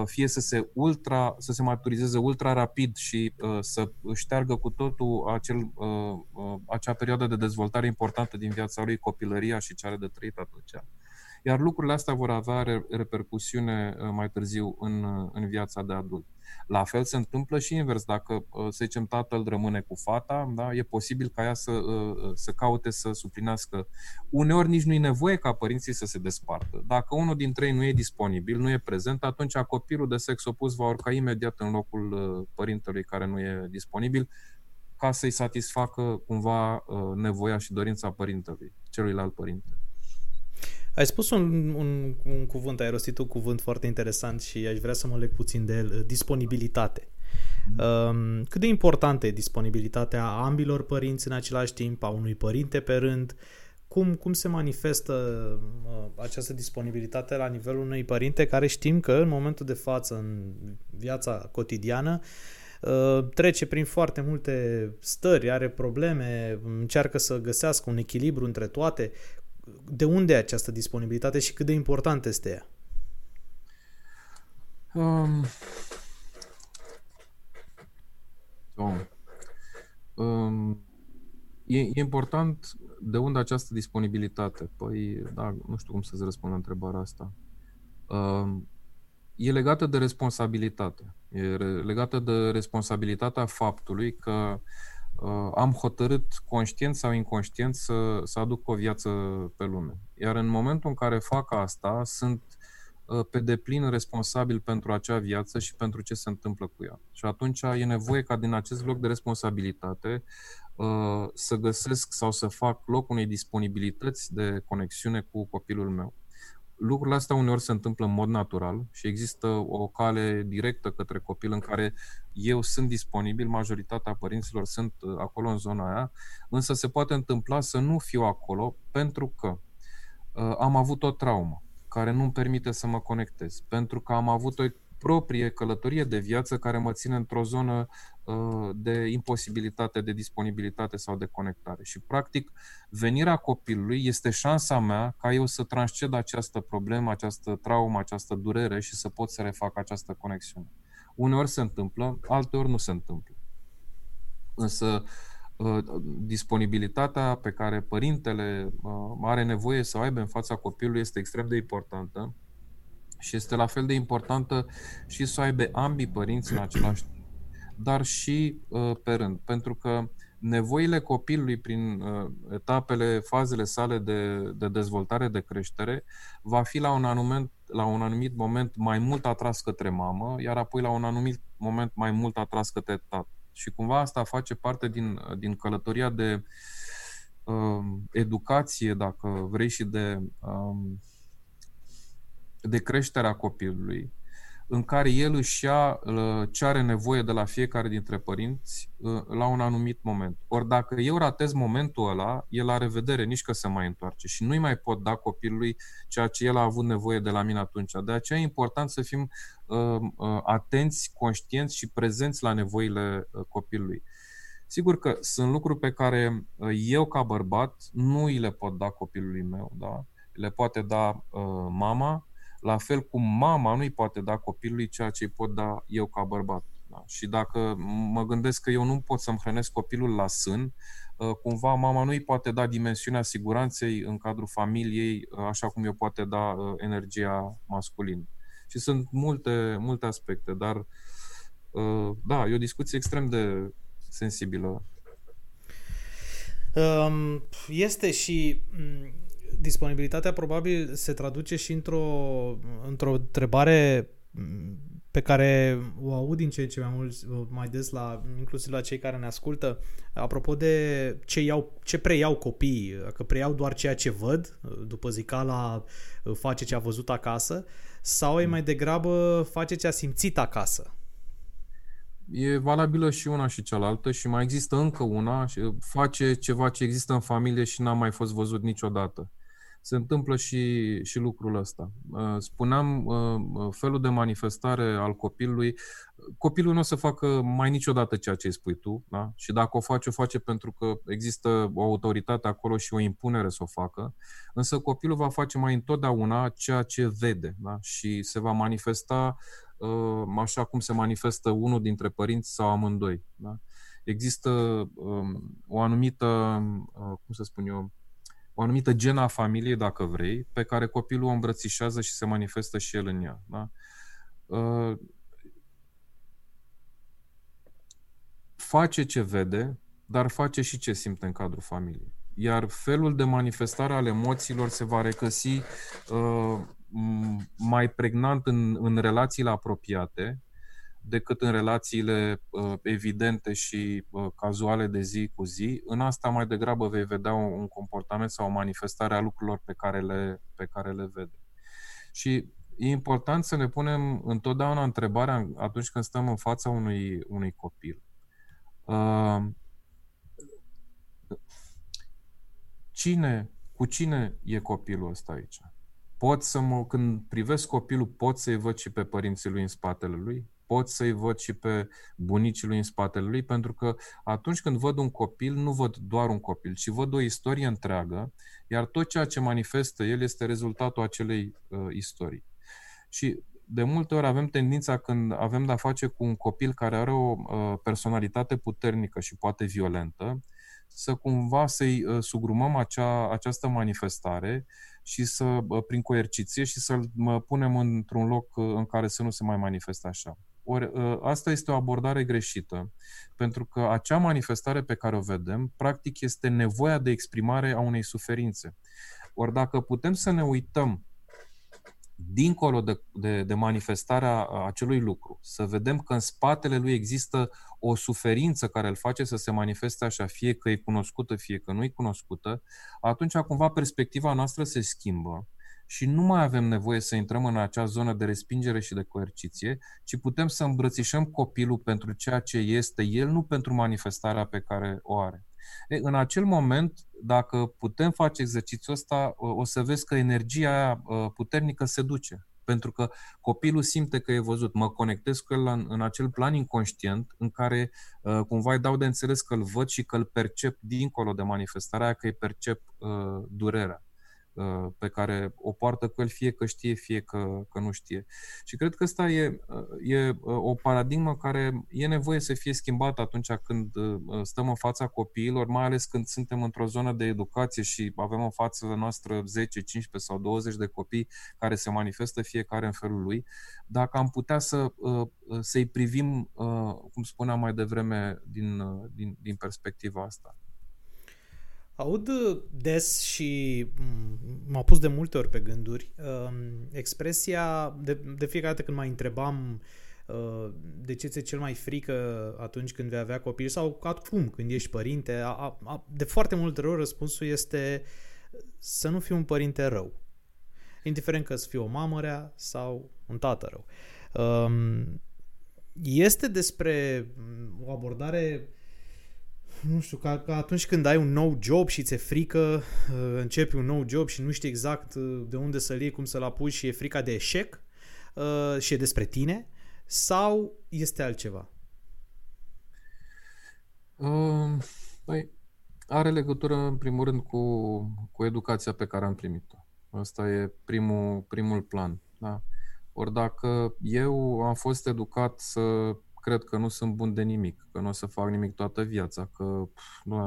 B: fie să se ultra, să se maturizeze ultra rapid și să șteargă cu totul acel, acea perioadă de dezvoltare importantă din viața lui, copilăria și ce are de trăit atunci. Iar lucrurile astea vor avea repercusiune mai târziu în, în viața de adult. La fel se întâmplă și invers. Dacă, uh, să zicem, tatăl rămâne cu fata, da, e posibil ca ea să, uh, uh, să caute să suplinească. Uneori nici nu e nevoie ca părinții să se despartă. Dacă unul dintre ei nu e disponibil, nu e prezent, atunci copilul de sex opus va urca imediat în locul părintelui care nu e disponibil ca să-i satisfacă cumva nevoia și dorința părintelui, celuilalt părinte.
A: Ai spus un, un, un cuvânt, ai rostit un cuvânt foarte interesant și aș vrea să mă leg puțin de el, disponibilitate. Um, cât de importantă e disponibilitatea ambilor părinți în același timp, a unui părinte pe rând, cum, cum se manifestă uh, această disponibilitate la nivelul unui părinte care știm că în momentul de față, în viața cotidiană, uh, trece prin foarte multe stări, are probleme, încearcă să găsească un echilibru între toate de unde e această disponibilitate și cât de importantă este ea? Um,
B: oh. um, e, e important de unde această disponibilitate. Păi, da, nu știu cum să-ți răspund la întrebarea asta. Um, e legată de responsabilitate. E legată de responsabilitatea faptului că uh, uh, am hotărât conștient sau inconștient să, să aduc o viață pe lume. Iar în momentul în care fac asta, sunt uh, pe deplin responsabil pentru acea viață și pentru ce se întâmplă cu ea. Și atunci e nevoie ca din acest loc de responsabilitate uh, să găsesc sau să fac loc unei disponibilități de conexiune cu copilul meu lucrurile astea uneori se întâmplă în mod natural și există o cale directă către copil în care eu sunt disponibil, majoritatea părinților sunt uh, acolo în zona aia, însă se poate întâmpla să nu fiu acolo pentru că uh, am avut o traumă care nu îmi permite să mă conectez, pentru că am avut o proprie călătorie de viață care mă ține într-o zonă uh, de imposibilitate, de disponibilitate sau de conectare. Și, practic, venirea copilului este șansa mea ca eu să transced această problemă, această traumă, această durere și să pot să refac această conexiune. Uneori se întâmplă, alteori nu se întâmplă. Însă, uh, disponibilitatea pe care părintele uh, are nevoie să o aibă în fața copilului este extrem de importantă și este la fel de importantă și să aibă ambii părinți în același timp, dar și uh, pe rând, pentru că nevoile copilului prin uh, etapele, fazele sale de, de dezvoltare, de creștere, va fi la un, anumit, la un anumit moment mai mult atras către mamă, iar apoi la un anumit moment mai mult atras către tată. Și cumva asta face parte din, din călătoria de uh, educație, dacă vrei, și de uh, de creșterea copilului, în care el își ia uh, ce are nevoie de la fiecare dintre părinți uh, la un anumit moment. Ori dacă eu ratez momentul ăla, el la revedere, nici că se mai întoarce și nu-i mai pot da copilului ceea ce el a avut nevoie de la mine atunci. De aceea e important să fim uh, uh, atenți, conștienți și prezenți la nevoile uh, copilului. Sigur că sunt lucruri pe care uh, eu ca bărbat nu îi le pot da copilului meu, da? Le poate da uh, mama, la fel cum mama nu-i poate da copilului ceea ce îi pot da eu ca bărbat. Da? Și dacă mă gândesc că eu nu pot să-mi hrănesc copilul la sân, uh, cumva mama nu îi poate da dimensiunea siguranței în cadrul familiei, uh, așa cum eu poate da uh, energia masculină. Și sunt multe, multe aspecte, dar da, e o discuție extrem de sensibilă.
A: Um, este și mm, disponibilitatea probabil se traduce și într-o, într-o întrebare pe care o aud din ce în ce mai mult, mai des la, inclusiv la cei care ne ascultă, apropo de ce, iau, ce preiau copiii, că preiau doar ceea ce văd, după zicala face ce a văzut acasă, sau e mai degrabă face ce a simțit acasă.
B: E valabilă și una și cealaltă și mai există încă una, face ceva ce există în familie și n-a mai fost văzut niciodată se întâmplă și, și lucrul ăsta. Uh, spuneam, uh, felul de manifestare al copilului, copilul nu o să facă mai niciodată ceea ce îi spui tu, da? și dacă o face, o face pentru că există o autoritate acolo și o impunere să o facă, însă copilul va face mai întotdeauna ceea ce vede da? și se va manifesta așa cum se manifestă unul dintre părinți sau amândoi. Da? Există um, o anumită, cum să spun eu, o anumită genă a familiei, dacă vrei, pe care copilul o îmbrățișează și se manifestă și el în ea. Da? Uh, face ce vede, dar face și ce simte în cadrul familiei. Iar felul de manifestare al emoțiilor se va recăsi uh, mai pregnant în, în relațiile apropiate, decât în relațiile uh, evidente și uh, cazuale de zi cu zi. În asta mai degrabă vei vedea un, un comportament sau o manifestare a lucrurilor pe care le, pe care le vede. Și e important să ne punem întotdeauna întrebarea atunci când stăm în fața unui, unui copil. Uh, cine, cu cine e copilul ăsta aici? Pot să mă, când privesc copilul, pot să-i văd și pe părinții lui în spatele lui? pot să-i văd și pe bunicii lui în spatele lui, pentru că atunci când văd un copil, nu văd doar un copil, ci văd o istorie întreagă, iar tot ceea ce manifestă el este rezultatul acelei uh, istorii. Și de multe ori avem tendința când avem de-a face cu un copil care are o uh, personalitate puternică și poate violentă, să cumva să-i uh, sugrumăm acea, această manifestare și să, uh, prin coerciție și să-l punem într-un loc uh, în care să nu se mai manifeste așa. Ori ă, asta este o abordare greșită, pentru că acea manifestare pe care o vedem, practic, este nevoia de exprimare a unei suferințe. Ori dacă putem să ne uităm dincolo de, de, de manifestarea acelui lucru, să vedem că în spatele lui există o suferință care îl face să se manifeste așa, fie că e cunoscută, fie că nu e cunoscută, atunci cumva perspectiva noastră se schimbă și nu mai avem nevoie să intrăm în acea zonă de respingere și de coerciție, ci putem să îmbrățișăm copilul pentru ceea ce este el, nu pentru manifestarea pe care o are. E, în acel moment, dacă putem face exercițiul ăsta, o să vezi că energia aia ă, puternică se duce. Pentru că copilul simte că e văzut. Mă conectez cu el în, în acel plan inconștient în care uh, cumva îi dau de înțeles că îl văd și că îl percep dincolo de manifestarea aia, că îi percep uh, durerea. Uh, pe care o poartă cu el, fie că știe, fie că, că nu știe. Și cred că asta e, uh, e uh, o paradigmă care e nevoie să fie schimbată atunci când stăm în fața copiilor, mai ales când suntem într-o zonă de educație și avem în fața noastră 10, 15 sau 20 de copii care se manifestă fiecare în felul lui. Dacă am putea să, să-i privim, cum spuneam mai devreme, din, din, din perspectiva asta.
A: Aud des și m-a pus de multe ori pe gânduri um, expresia, de, de fiecare dată când mai întrebam uh, de ce ți-e cel mai frică atunci când vei avea copil sau acum când ești părinte, a, a, de foarte multe ori răspunsul este să nu fiu un părinte rău. Indiferent că să fiu o mamă rea sau un tată rău. Um, este despre o abordare nu știu, ca, ca atunci când ai un nou job și ți-e frică, uh, începi un nou job și nu știi exact uh, de unde să-l iei, cum să-l apuci și e frica de eșec uh, și e despre tine, sau este altceva?
B: Uh, păi, are legătură, în primul rând, cu, cu educația pe care am primit-o. Asta e primul, primul plan. Da? Ori dacă eu am fost educat să cred că nu sunt bun de nimic, că nu o să fac nimic toată viața, că nu,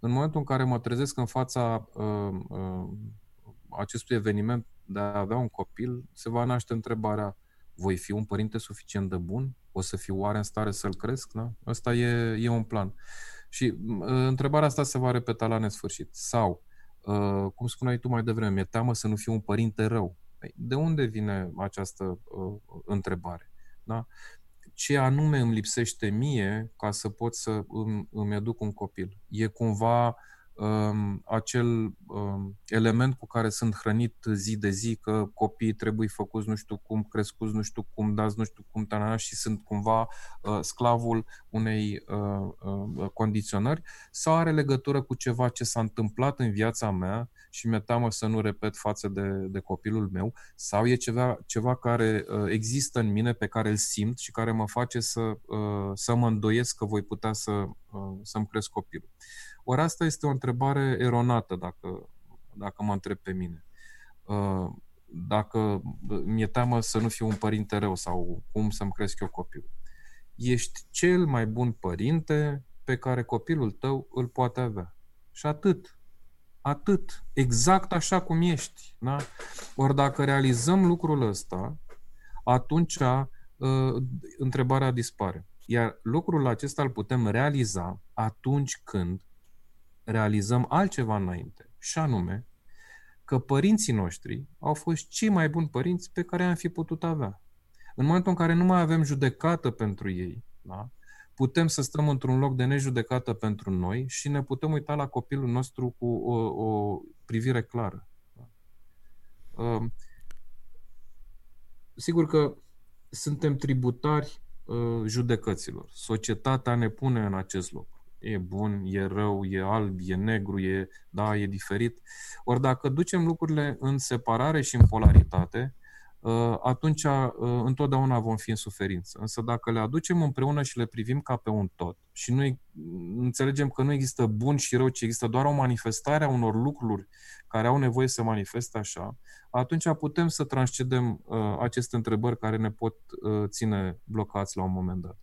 B: în momentul în care mă trezesc în fața uh, uh, acestui eveniment de a avea un copil, se va naște întrebarea voi fi un părinte suficient de bun? O să fiu oare în stare să-l cresc? Da? Asta e, e un plan. Și uh, întrebarea asta se va repeta la nesfârșit. Sau, uh, cum spuneai tu mai devreme, mi-e teamă să nu fiu un părinte rău. Păi, de unde vine această uh, întrebare? Da? Ce anume îmi lipsește mie ca să pot să îmi, îmi educ un copil. E cumva um, acel um, element cu care sunt hrănit zi de zi, că copiii trebuie făcuți nu știu cum, crescuți nu știu cum, dați nu știu cum, tanana, și sunt cumva uh, sclavul unei uh, uh, condiționări, sau are legătură cu ceva ce s-a întâmplat în viața mea și mi-e teamă să nu repet față de, de copilul meu, sau e ceva, ceva care uh, există în mine, pe care îl simt și care mă face să, uh, să mă îndoiesc că voi putea să, uh, să-mi cresc copilul. Ori asta este o întrebare eronată, dacă, dacă mă întreb pe mine. Uh, dacă mi-e teamă să nu fiu un părinte rău sau cum să-mi cresc eu copilul. Ești cel mai bun părinte pe care copilul tău îl poate avea. Și atât. Atât. Exact așa cum ești. Da? Ori dacă realizăm lucrul ăsta, atunci uh, întrebarea dispare. Iar lucrul acesta îl putem realiza atunci când realizăm altceva înainte, și anume că părinții noștri au fost cei mai buni părinți pe care am fi putut avea. În momentul în care nu mai avem judecată pentru ei, da? putem să stăm într-un loc de nejudecată pentru noi și ne putem uita la copilul nostru cu o, o privire clară. Da? Uh, sigur că suntem tributari uh, judecăților. Societatea ne pune în acest loc e bun, e rău, e alb, e negru, e, da, e diferit. Ori dacă ducem lucrurile în separare și în polaritate, uh, atunci uh, întotdeauna vom fi în suferință. Însă dacă le aducem împreună și le privim ca pe un tot și nu înțelegem că nu există bun și rău, ci există doar o manifestare a unor lucruri care au nevoie să manifeste așa, atunci putem să transcedem uh, aceste întrebări care ne pot ține blocați la un moment dat.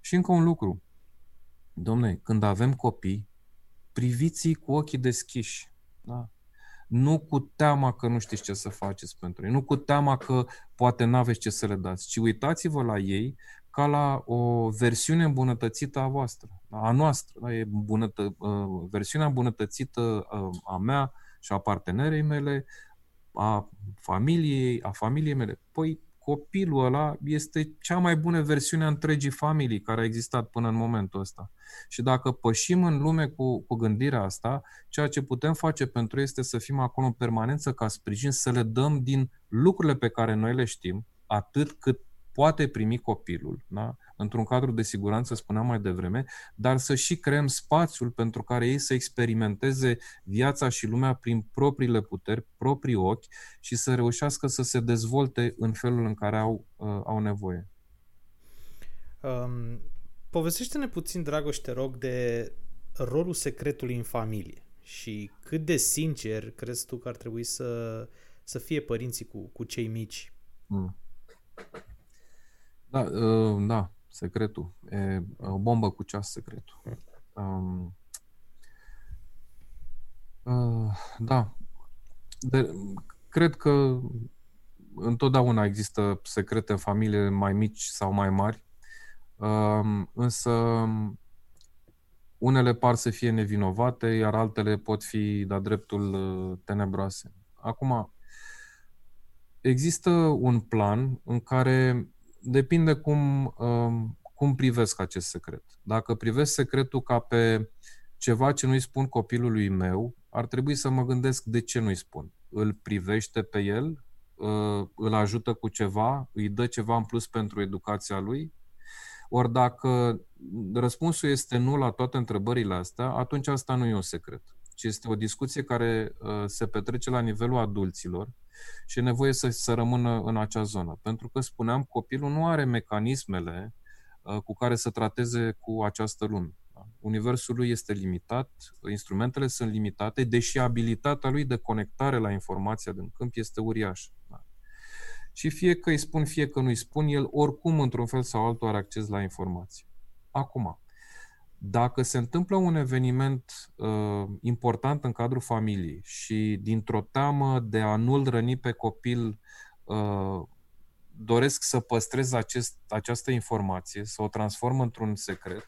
B: Și încă un lucru. Domne, când avem copii, priviți cu ochii deschiși. Da? Nu cu teama că nu știți ce să faceți pentru ei, nu cu teama că poate nu aveți ce să le dați, ci uitați-vă la ei ca la o versiune îmbunătățită a voastră, a noastră. Da? E bunătă, uh, versiunea îmbunătățită uh, a mea și a partenerei mele, a familiei, a familiei mele. Păi copilul ăla este cea mai bună versiune a întregii familii care a existat până în momentul ăsta. Și dacă pășim în lume cu, cu gândirea asta, ceea ce putem face pentru ei este să fim acolo în permanență ca sprijin, să le dăm din lucrurile pe care noi le știm, atât cât poate primi copilul, da? într-un cadru de siguranță, spuneam mai devreme, dar să și creăm spațiul pentru care ei să experimenteze viața și lumea prin propriile puteri, proprii ochi și să reușească să se dezvolte în felul în care au, uh, au nevoie.
A: Um, povestește-ne puțin, Dragoș, te rog, de rolul secretului în familie și cât de sincer crezi tu că ar trebui să, să fie părinții cu, cu cei mici? Mm.
B: Da, uh, da, secretul. E o bombă cu ceas secretul. Um, uh, da. De, cred că întotdeauna există secrete în familie mai mici sau mai mari, um, însă unele par să fie nevinovate, iar altele pot fi de dreptul uh, tenebroase. Acum, există un plan în care depinde cum, um, cum privesc acest secret. Dacă privesc secretul ca pe ceva ce nu-i spun copilului meu, ar trebui să mă gândesc de ce nu-i spun. Îl privește pe el, uh, îl ajută cu ceva, îi dă ceva în plus pentru educația lui. Ori dacă răspunsul este nu la toate întrebările astea, atunci asta nu e un secret, ci este o discuție care uh, se petrece la nivelul adulților și e nevoie să, să rămână în acea zonă. Pentru că, spuneam, copilul nu are mecanismele uh, cu care să trateze cu această lume. Da? Universul lui este limitat, instrumentele sunt limitate, deși abilitatea lui de conectare la informația din câmp este uriașă. Da? Și fie că îi spun, fie că nu îi spun, el oricum, într-un fel sau altul, are acces la informație. Acum, dacă se întâmplă un eveniment uh, important în cadrul familiei și dintr-o teamă de a nu-l răni pe copil uh, doresc să păstrez acest, această informație, să o transform într-un secret,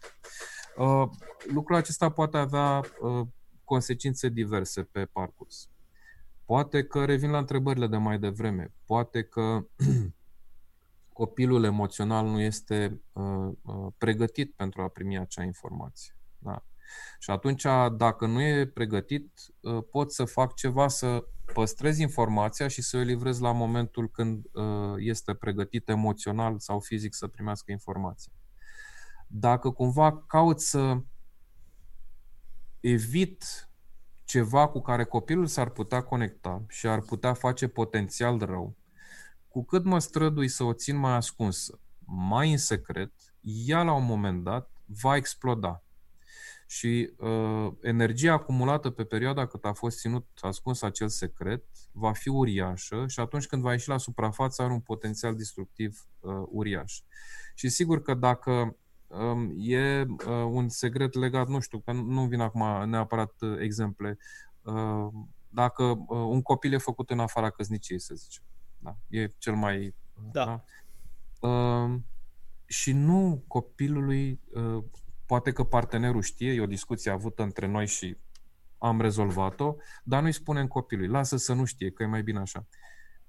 B: uh, lucrul acesta poate avea uh, consecințe diverse pe parcurs. Poate că revin la întrebările de mai devreme. Poate că copilul emoțional nu este uh, uh, pregătit pentru a primi acea informație. Da. Și atunci, dacă nu e pregătit, uh, pot să fac ceva să păstrez informația și să o livrez la momentul când uh, este pregătit emoțional sau fizic să primească informația. Dacă cumva caut să evit ceva cu care copilul s-ar putea conecta și ar putea face potențial rău, cu cât mă strădui să o țin mai ascunsă, mai în secret, ea la un moment dat va exploda. Și uh, energia acumulată pe perioada cât a fost ținut ascuns acel secret va fi uriașă și atunci când va ieși la suprafață are un potențial destructiv uh, uriaș. Și sigur că dacă um, e uh, un secret legat, nu știu, că nu vin acum neapărat uh, exemple, uh, dacă uh, un copil e făcut în afara căsniciei, să zicem. Da? E cel mai...
A: Da. da?
B: Uh, și nu copilului, uh, poate că partenerul știe, e o discuție avută între noi și am rezolvat-o, dar nu-i spunem copilului, lasă să nu știe, că e mai bine așa.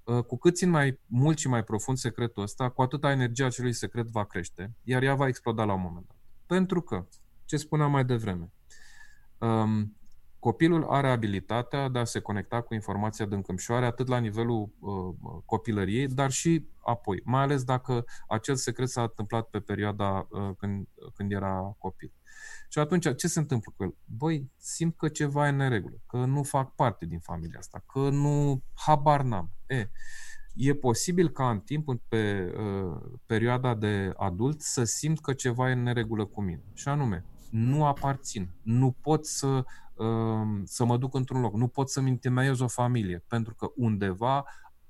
B: Uh, cu cât țin mai mult și mai profund secretul ăsta, cu atâta energia acelui secret va crește, iar ea va exploda la un moment dat. Pentru că, ce spuneam mai devreme, um, Copilul are abilitatea de a se conecta cu informația din câmșoare atât la nivelul uh, copilăriei, dar și apoi, mai ales dacă acel secret s-a întâmplat pe perioada uh, când, când era copil. Și atunci, ce se întâmplă cu el? Băi, simt că ceva e în neregulă, că nu fac parte din familia asta, că nu, habar n-am. E, e posibil ca în timp, pe uh, perioada de adult, să simt că ceva e în neregulă cu mine. Și anume, nu aparțin, nu pot să să mă duc într-un loc. Nu pot să-mi întemeiez o familie, pentru că undeva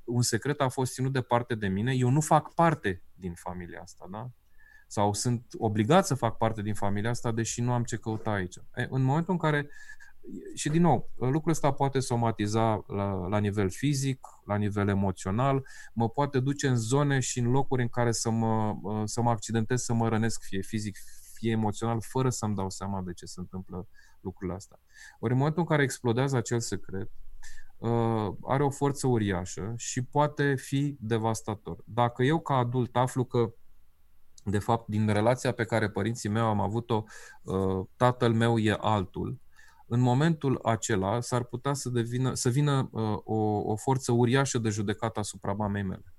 B: un secret a fost ținut departe de mine, eu nu fac parte din familia asta, da? Sau sunt obligat să fac parte din familia asta, deși nu am ce căuta aici. E, în momentul în care și din nou, lucrul ăsta poate somatiza la, la nivel fizic, la nivel emoțional, mă poate duce în zone și în locuri în care să mă, să mă accidentez, să mă rănesc, fie fizic, fie emoțional, fără să-mi dau seama de ce se întâmplă lucrurile astea. Ori în momentul în care explodează acel secret, uh, are o forță uriașă și poate fi devastator. Dacă eu ca adult aflu că de fapt, din relația pe care părinții mei am avut-o, uh, tatăl meu e altul, în momentul acela s-ar putea să, devină, să vină uh, o, o forță uriașă de judecată asupra mamei mele.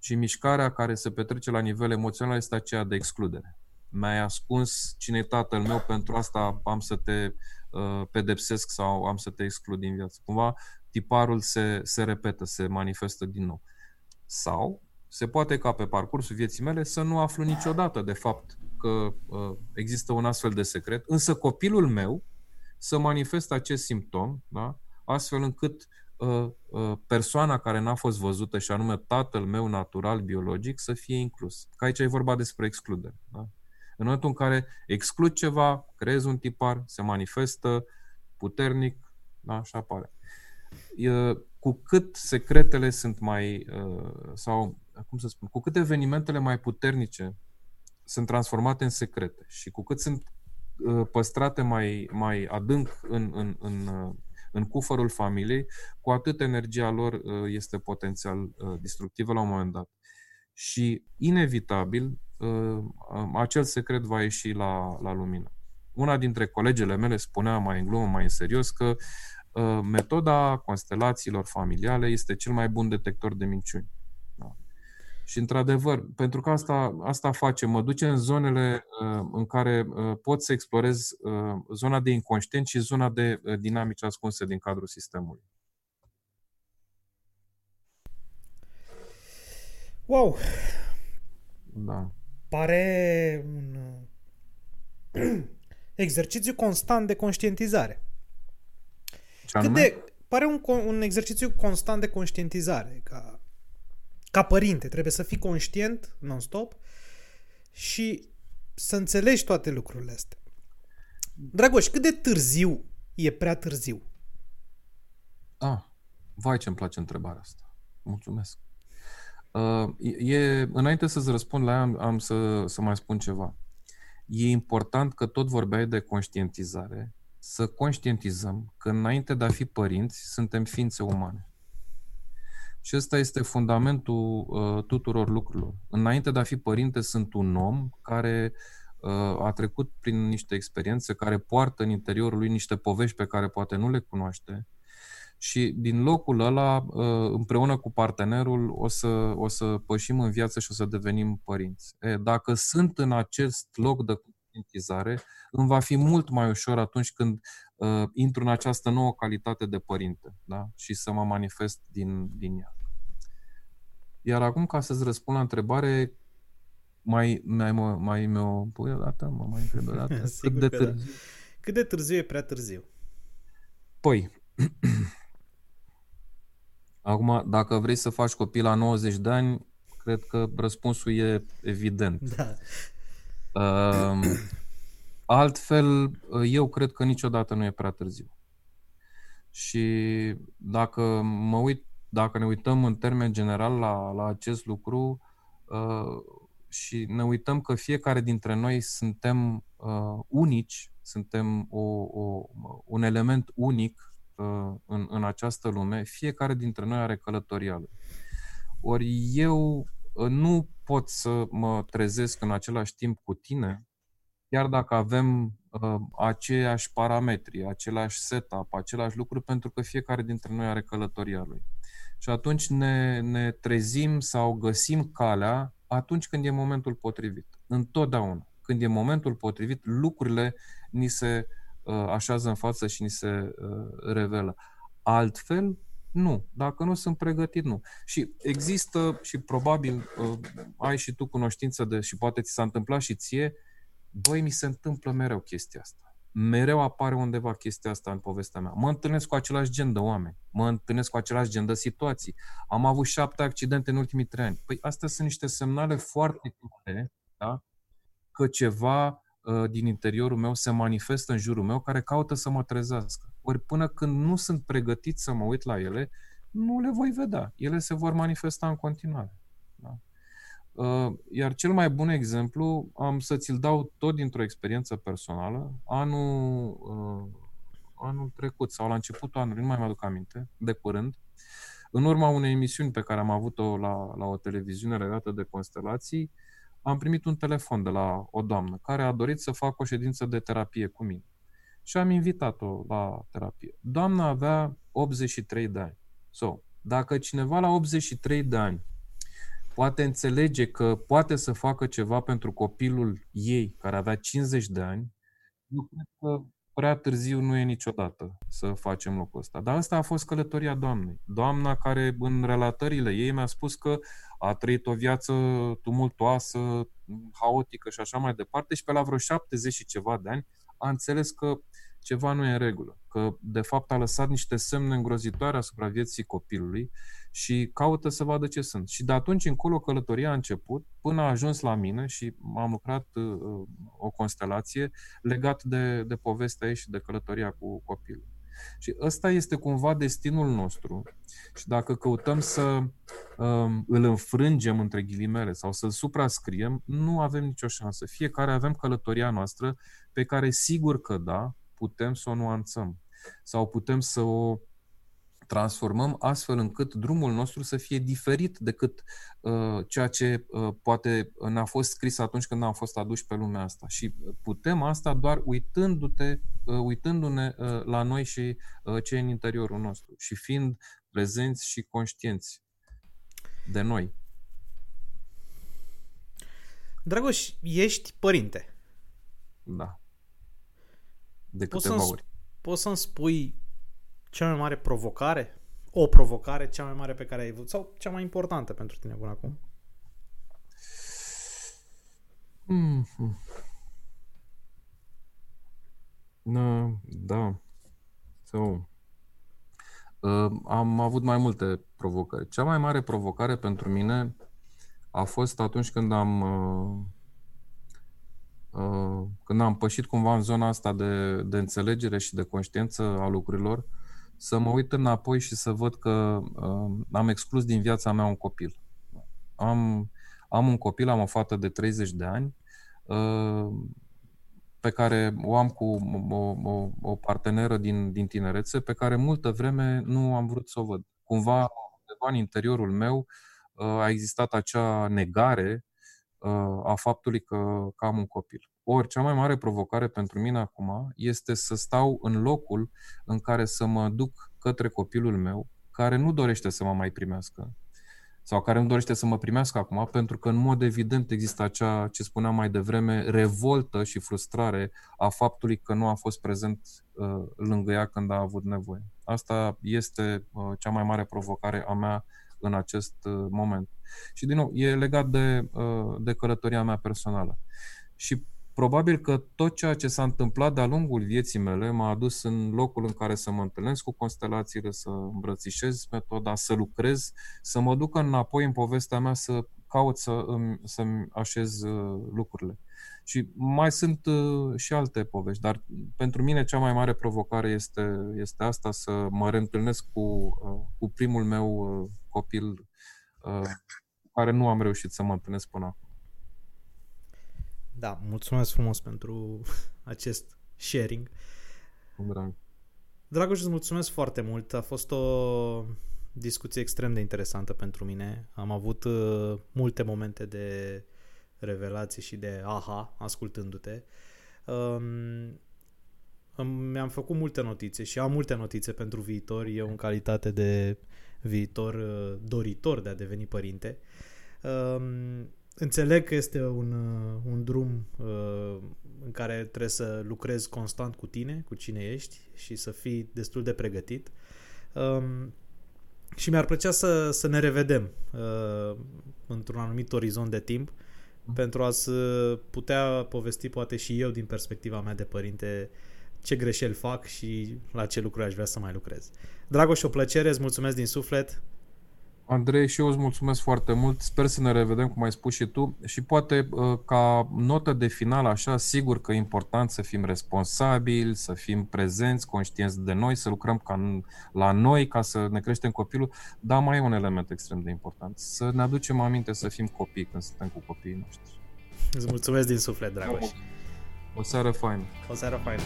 B: Și mișcarea care se petrece la nivel emoțional este aceea de excludere mi-ai ascuns cine e tatăl meu, pentru asta am să te uh, pedepsesc sau am să te exclud din viață. Cumva tiparul se, se repetă, se manifestă din nou. Sau se poate ca pe parcursul vieții mele să nu aflu niciodată de fapt că uh, există un astfel de secret, însă copilul meu să manifestă acest simptom, da? astfel încât uh, uh, persoana care n-a fost văzută și anume tatăl meu natural, biologic, să fie inclus. Că aici e vorba despre excludere. Da? În momentul în care exclud ceva, creez un tipar, se manifestă puternic, da, și apare. Cu cât secretele sunt mai, sau, cum să spun, cu cât evenimentele mai puternice sunt transformate în secrete și cu cât sunt păstrate mai, mai adânc în, în, în, în cufărul familiei, cu atât energia lor este potențial destructivă la un moment dat. Și inevitabil Uh, acel secret va ieși la, la lumină. Una dintre colegele mele spunea mai în glumă, mai în serios, că uh, metoda constelațiilor familiale este cel mai bun detector de minciuni. Da. Și într-adevăr, pentru că asta, asta face, mă duce în zonele uh, în care uh, pot să explorez uh, zona de inconștient și zona de uh, dinamici ascunse din cadrul sistemului.
A: Wow!
B: Da
A: pare un exercițiu constant de conștientizare. Cât de, pare un, un exercițiu constant de conștientizare. Ca, ca părinte, trebuie să fii conștient non-stop și să înțelegi toate lucrurile astea. Dragoș, cât de târziu e prea târziu?
B: Ah, vai ce-mi place întrebarea asta. Mulțumesc. Uh, e, înainte să-ți răspund la ea, am, am să, să mai spun ceva. E important că tot vorbeai de conștientizare, să conștientizăm că înainte de a fi părinți, suntem ființe umane. Și ăsta este fundamentul uh, tuturor lucrurilor. Înainte de a fi părinte, sunt un om care a trecut prin niște experiențe care poartă în interiorul lui niște povești pe care poate nu le cunoaște și din locul ăla, uh, împreună cu partenerul, o să, o să pășim în viață și o să devenim părinți. E, dacă sunt în acest loc de conștientizare, îmi va fi mult mai ușor atunci când uh, intru în această nouă calitate de părinte da? și să mă manifest din, din ea. Iar acum, ca să-ți răspund la întrebare, mai, mai, mai, mai mi-o pui o dată? Mă mai întreb o dată?
A: Cât de, târziu? Da. Cât de târziu e prea târziu?
B: Păi, Acum, dacă vrei să faci copii la 90 de ani, cred că răspunsul e evident. Da. Uh, altfel, eu cred că niciodată nu e prea târziu. Și dacă mă uit, dacă ne uităm în termen general la, la acest lucru uh, și ne uităm că fiecare dintre noi suntem uh, unici, suntem o, o, un element unic Uh, în, în această lume, fiecare dintre noi are călătoria lui. Ori eu uh, nu pot să mă trezesc în același timp cu tine, chiar dacă avem uh, aceiași parametri, același setup, același lucru, pentru că fiecare dintre noi are călătoria lui. Și atunci ne, ne trezim sau găsim calea atunci când e momentul potrivit. Întotdeauna. Când e momentul potrivit, lucrurile ni se Uh, așează în față și ni se uh, revelă. Altfel, nu. Dacă nu sunt pregătit, nu. Și există și probabil uh, ai și tu cunoștință de, și poate ți s-a întâmplat și ție, băi, mi se întâmplă mereu chestia asta. Mereu apare undeva chestia asta în povestea mea. Mă întâlnesc cu același gen de oameni, mă întâlnesc cu același gen de situații. Am avut șapte accidente în ultimii trei ani. Păi astea sunt niște semnale foarte clare, da? că ceva Uh, din interiorul meu se manifestă în jurul meu care caută să mă trezească. Ori până când nu sunt pregătit să mă uit la ele, nu le voi vedea. Ele se vor manifesta în continuare. Da? Uh, iar cel mai bun exemplu am să ți-l dau tot dintr-o experiență personală. Anul, uh, anul trecut sau la începutul anului, nu mai mă aduc aminte, de curând, în urma unei emisiuni pe care am avut-o la, la o televiziune legată de constelații, uh, am primit un telefon de la o doamnă care a dorit să facă o ședință de terapie cu mine. Și am invitat-o la terapie. Doamna avea 83 de ani. So, dacă cineva la 83 de ani poate înțelege că poate să facă ceva pentru copilul ei, care avea 50 de ani, eu cred că prea târziu nu e niciodată să facem lucrul ăsta. Dar asta a fost călătoria doamnei. Doamna care în relatările ei mi-a spus că a trăit o viață tumultoasă, haotică și așa mai departe și pe la vreo 70 și ceva de ani a înțeles că ceva nu e în regulă, că de fapt a lăsat niște semne îngrozitoare asupra vieții copilului și caută să vadă ce sunt. Și de atunci încolo călătoria a început până a ajuns la mine și am lucrat uh, o constelație legat de, de povestea ei și de călătoria cu copilul. Și ăsta este cumva destinul nostru. Și dacă căutăm să um, îl înfrângem între ghilimele sau să-l suprascriem, nu avem nicio șansă. Fiecare avem călătoria noastră pe care sigur că da, putem să o nuanțăm sau putem să o transformăm astfel încât drumul nostru să fie diferit decât uh, ceea ce uh, poate ne-a fost scris atunci când am fost aduși pe lumea asta. Și putem asta doar uitându-te, uh, uitându-ne uh, la noi și uh, ce e în interiorul nostru și fiind prezenți și conștienți de noi.
A: Dragoș, ești părinte.
B: Da. De câteva poți ori.
A: Poți să-mi spui cea mai mare provocare? O provocare cea mai mare pe care ai avut sau cea mai importantă pentru tine până acum?
B: Mm-hmm. No, da. So, uh, am avut mai multe provocări. Cea mai mare provocare pentru mine a fost atunci când am uh, uh, când am pășit cumva în zona asta de, de înțelegere și de conștiință a lucrurilor să mă uit înapoi și să văd că uh, am exclus din viața mea un copil. Am, am un copil, am o fată de 30 de ani, uh, pe care o am cu o, o, o parteneră din, din tinerețe, pe care multă vreme nu am vrut să o văd. Cumva, undeva în interiorul meu, uh, a existat acea negare a faptului că, că am un copil. Ori, cea mai mare provocare pentru mine acum este să stau în locul în care să mă duc către copilul meu, care nu dorește să mă mai primească, sau care nu dorește să mă primească acum, pentru că în mod evident există acea, ce spuneam mai devreme, revoltă și frustrare a faptului că nu a fost prezent uh, lângă ea când a avut nevoie. Asta este uh, cea mai mare provocare a mea în acest uh, moment. Și din nou, e legat de, uh, de călătoria mea personală. Și Probabil că tot ceea ce s-a întâmplat de-a lungul vieții mele m-a adus în locul în care să mă întâlnesc cu constelațiile, să îmbrățișez metoda, să lucrez, să mă duc înapoi în povestea mea, să caut să îmi, să-mi așez uh, lucrurile. Și mai sunt uh, și alte povești, dar pentru mine cea mai mare provocare este, este asta, să mă reîntâlnesc cu, uh, cu primul meu copil care nu am reușit să mă întâlnesc până acum.
A: Da, mulțumesc frumos pentru acest sharing.
B: Drag.
A: Dragoș, îți mulțumesc foarte mult. A fost o discuție extrem de interesantă pentru mine. Am avut uh, multe momente de revelație și de aha ascultându-te. Um, mi-am făcut multe notițe și am multe notițe pentru viitor. Eu în calitate de viitor uh, doritor de a deveni părinte. Um, Înțeleg că este un, uh, un drum uh, în care trebuie să lucrezi constant cu tine, cu cine ești și să fii destul de pregătit. Um, și mi-ar plăcea să, să ne revedem uh, într-un anumit orizont de timp mm. pentru a să putea povesti poate și eu din perspectiva mea de părinte ce greșeli fac și la ce lucruri aș vrea să mai lucrez. Dragoș, o plăcere, îți mulțumesc din suflet.
B: Andrei, și eu îți mulțumesc foarte mult. Sper să ne revedem, cum ai spus și tu. Și poate uh, ca notă de final, așa, sigur că e important să fim responsabili, să fim prezenți, conștienți de noi, să lucrăm ca la noi ca să ne creștem copilul, dar mai e un element extrem de important. Să ne aducem aminte să fim copii când suntem cu copiii noștri.
A: Îți mulțumesc din suflet, Dragoș.
B: O seară faină.
A: O seară faină.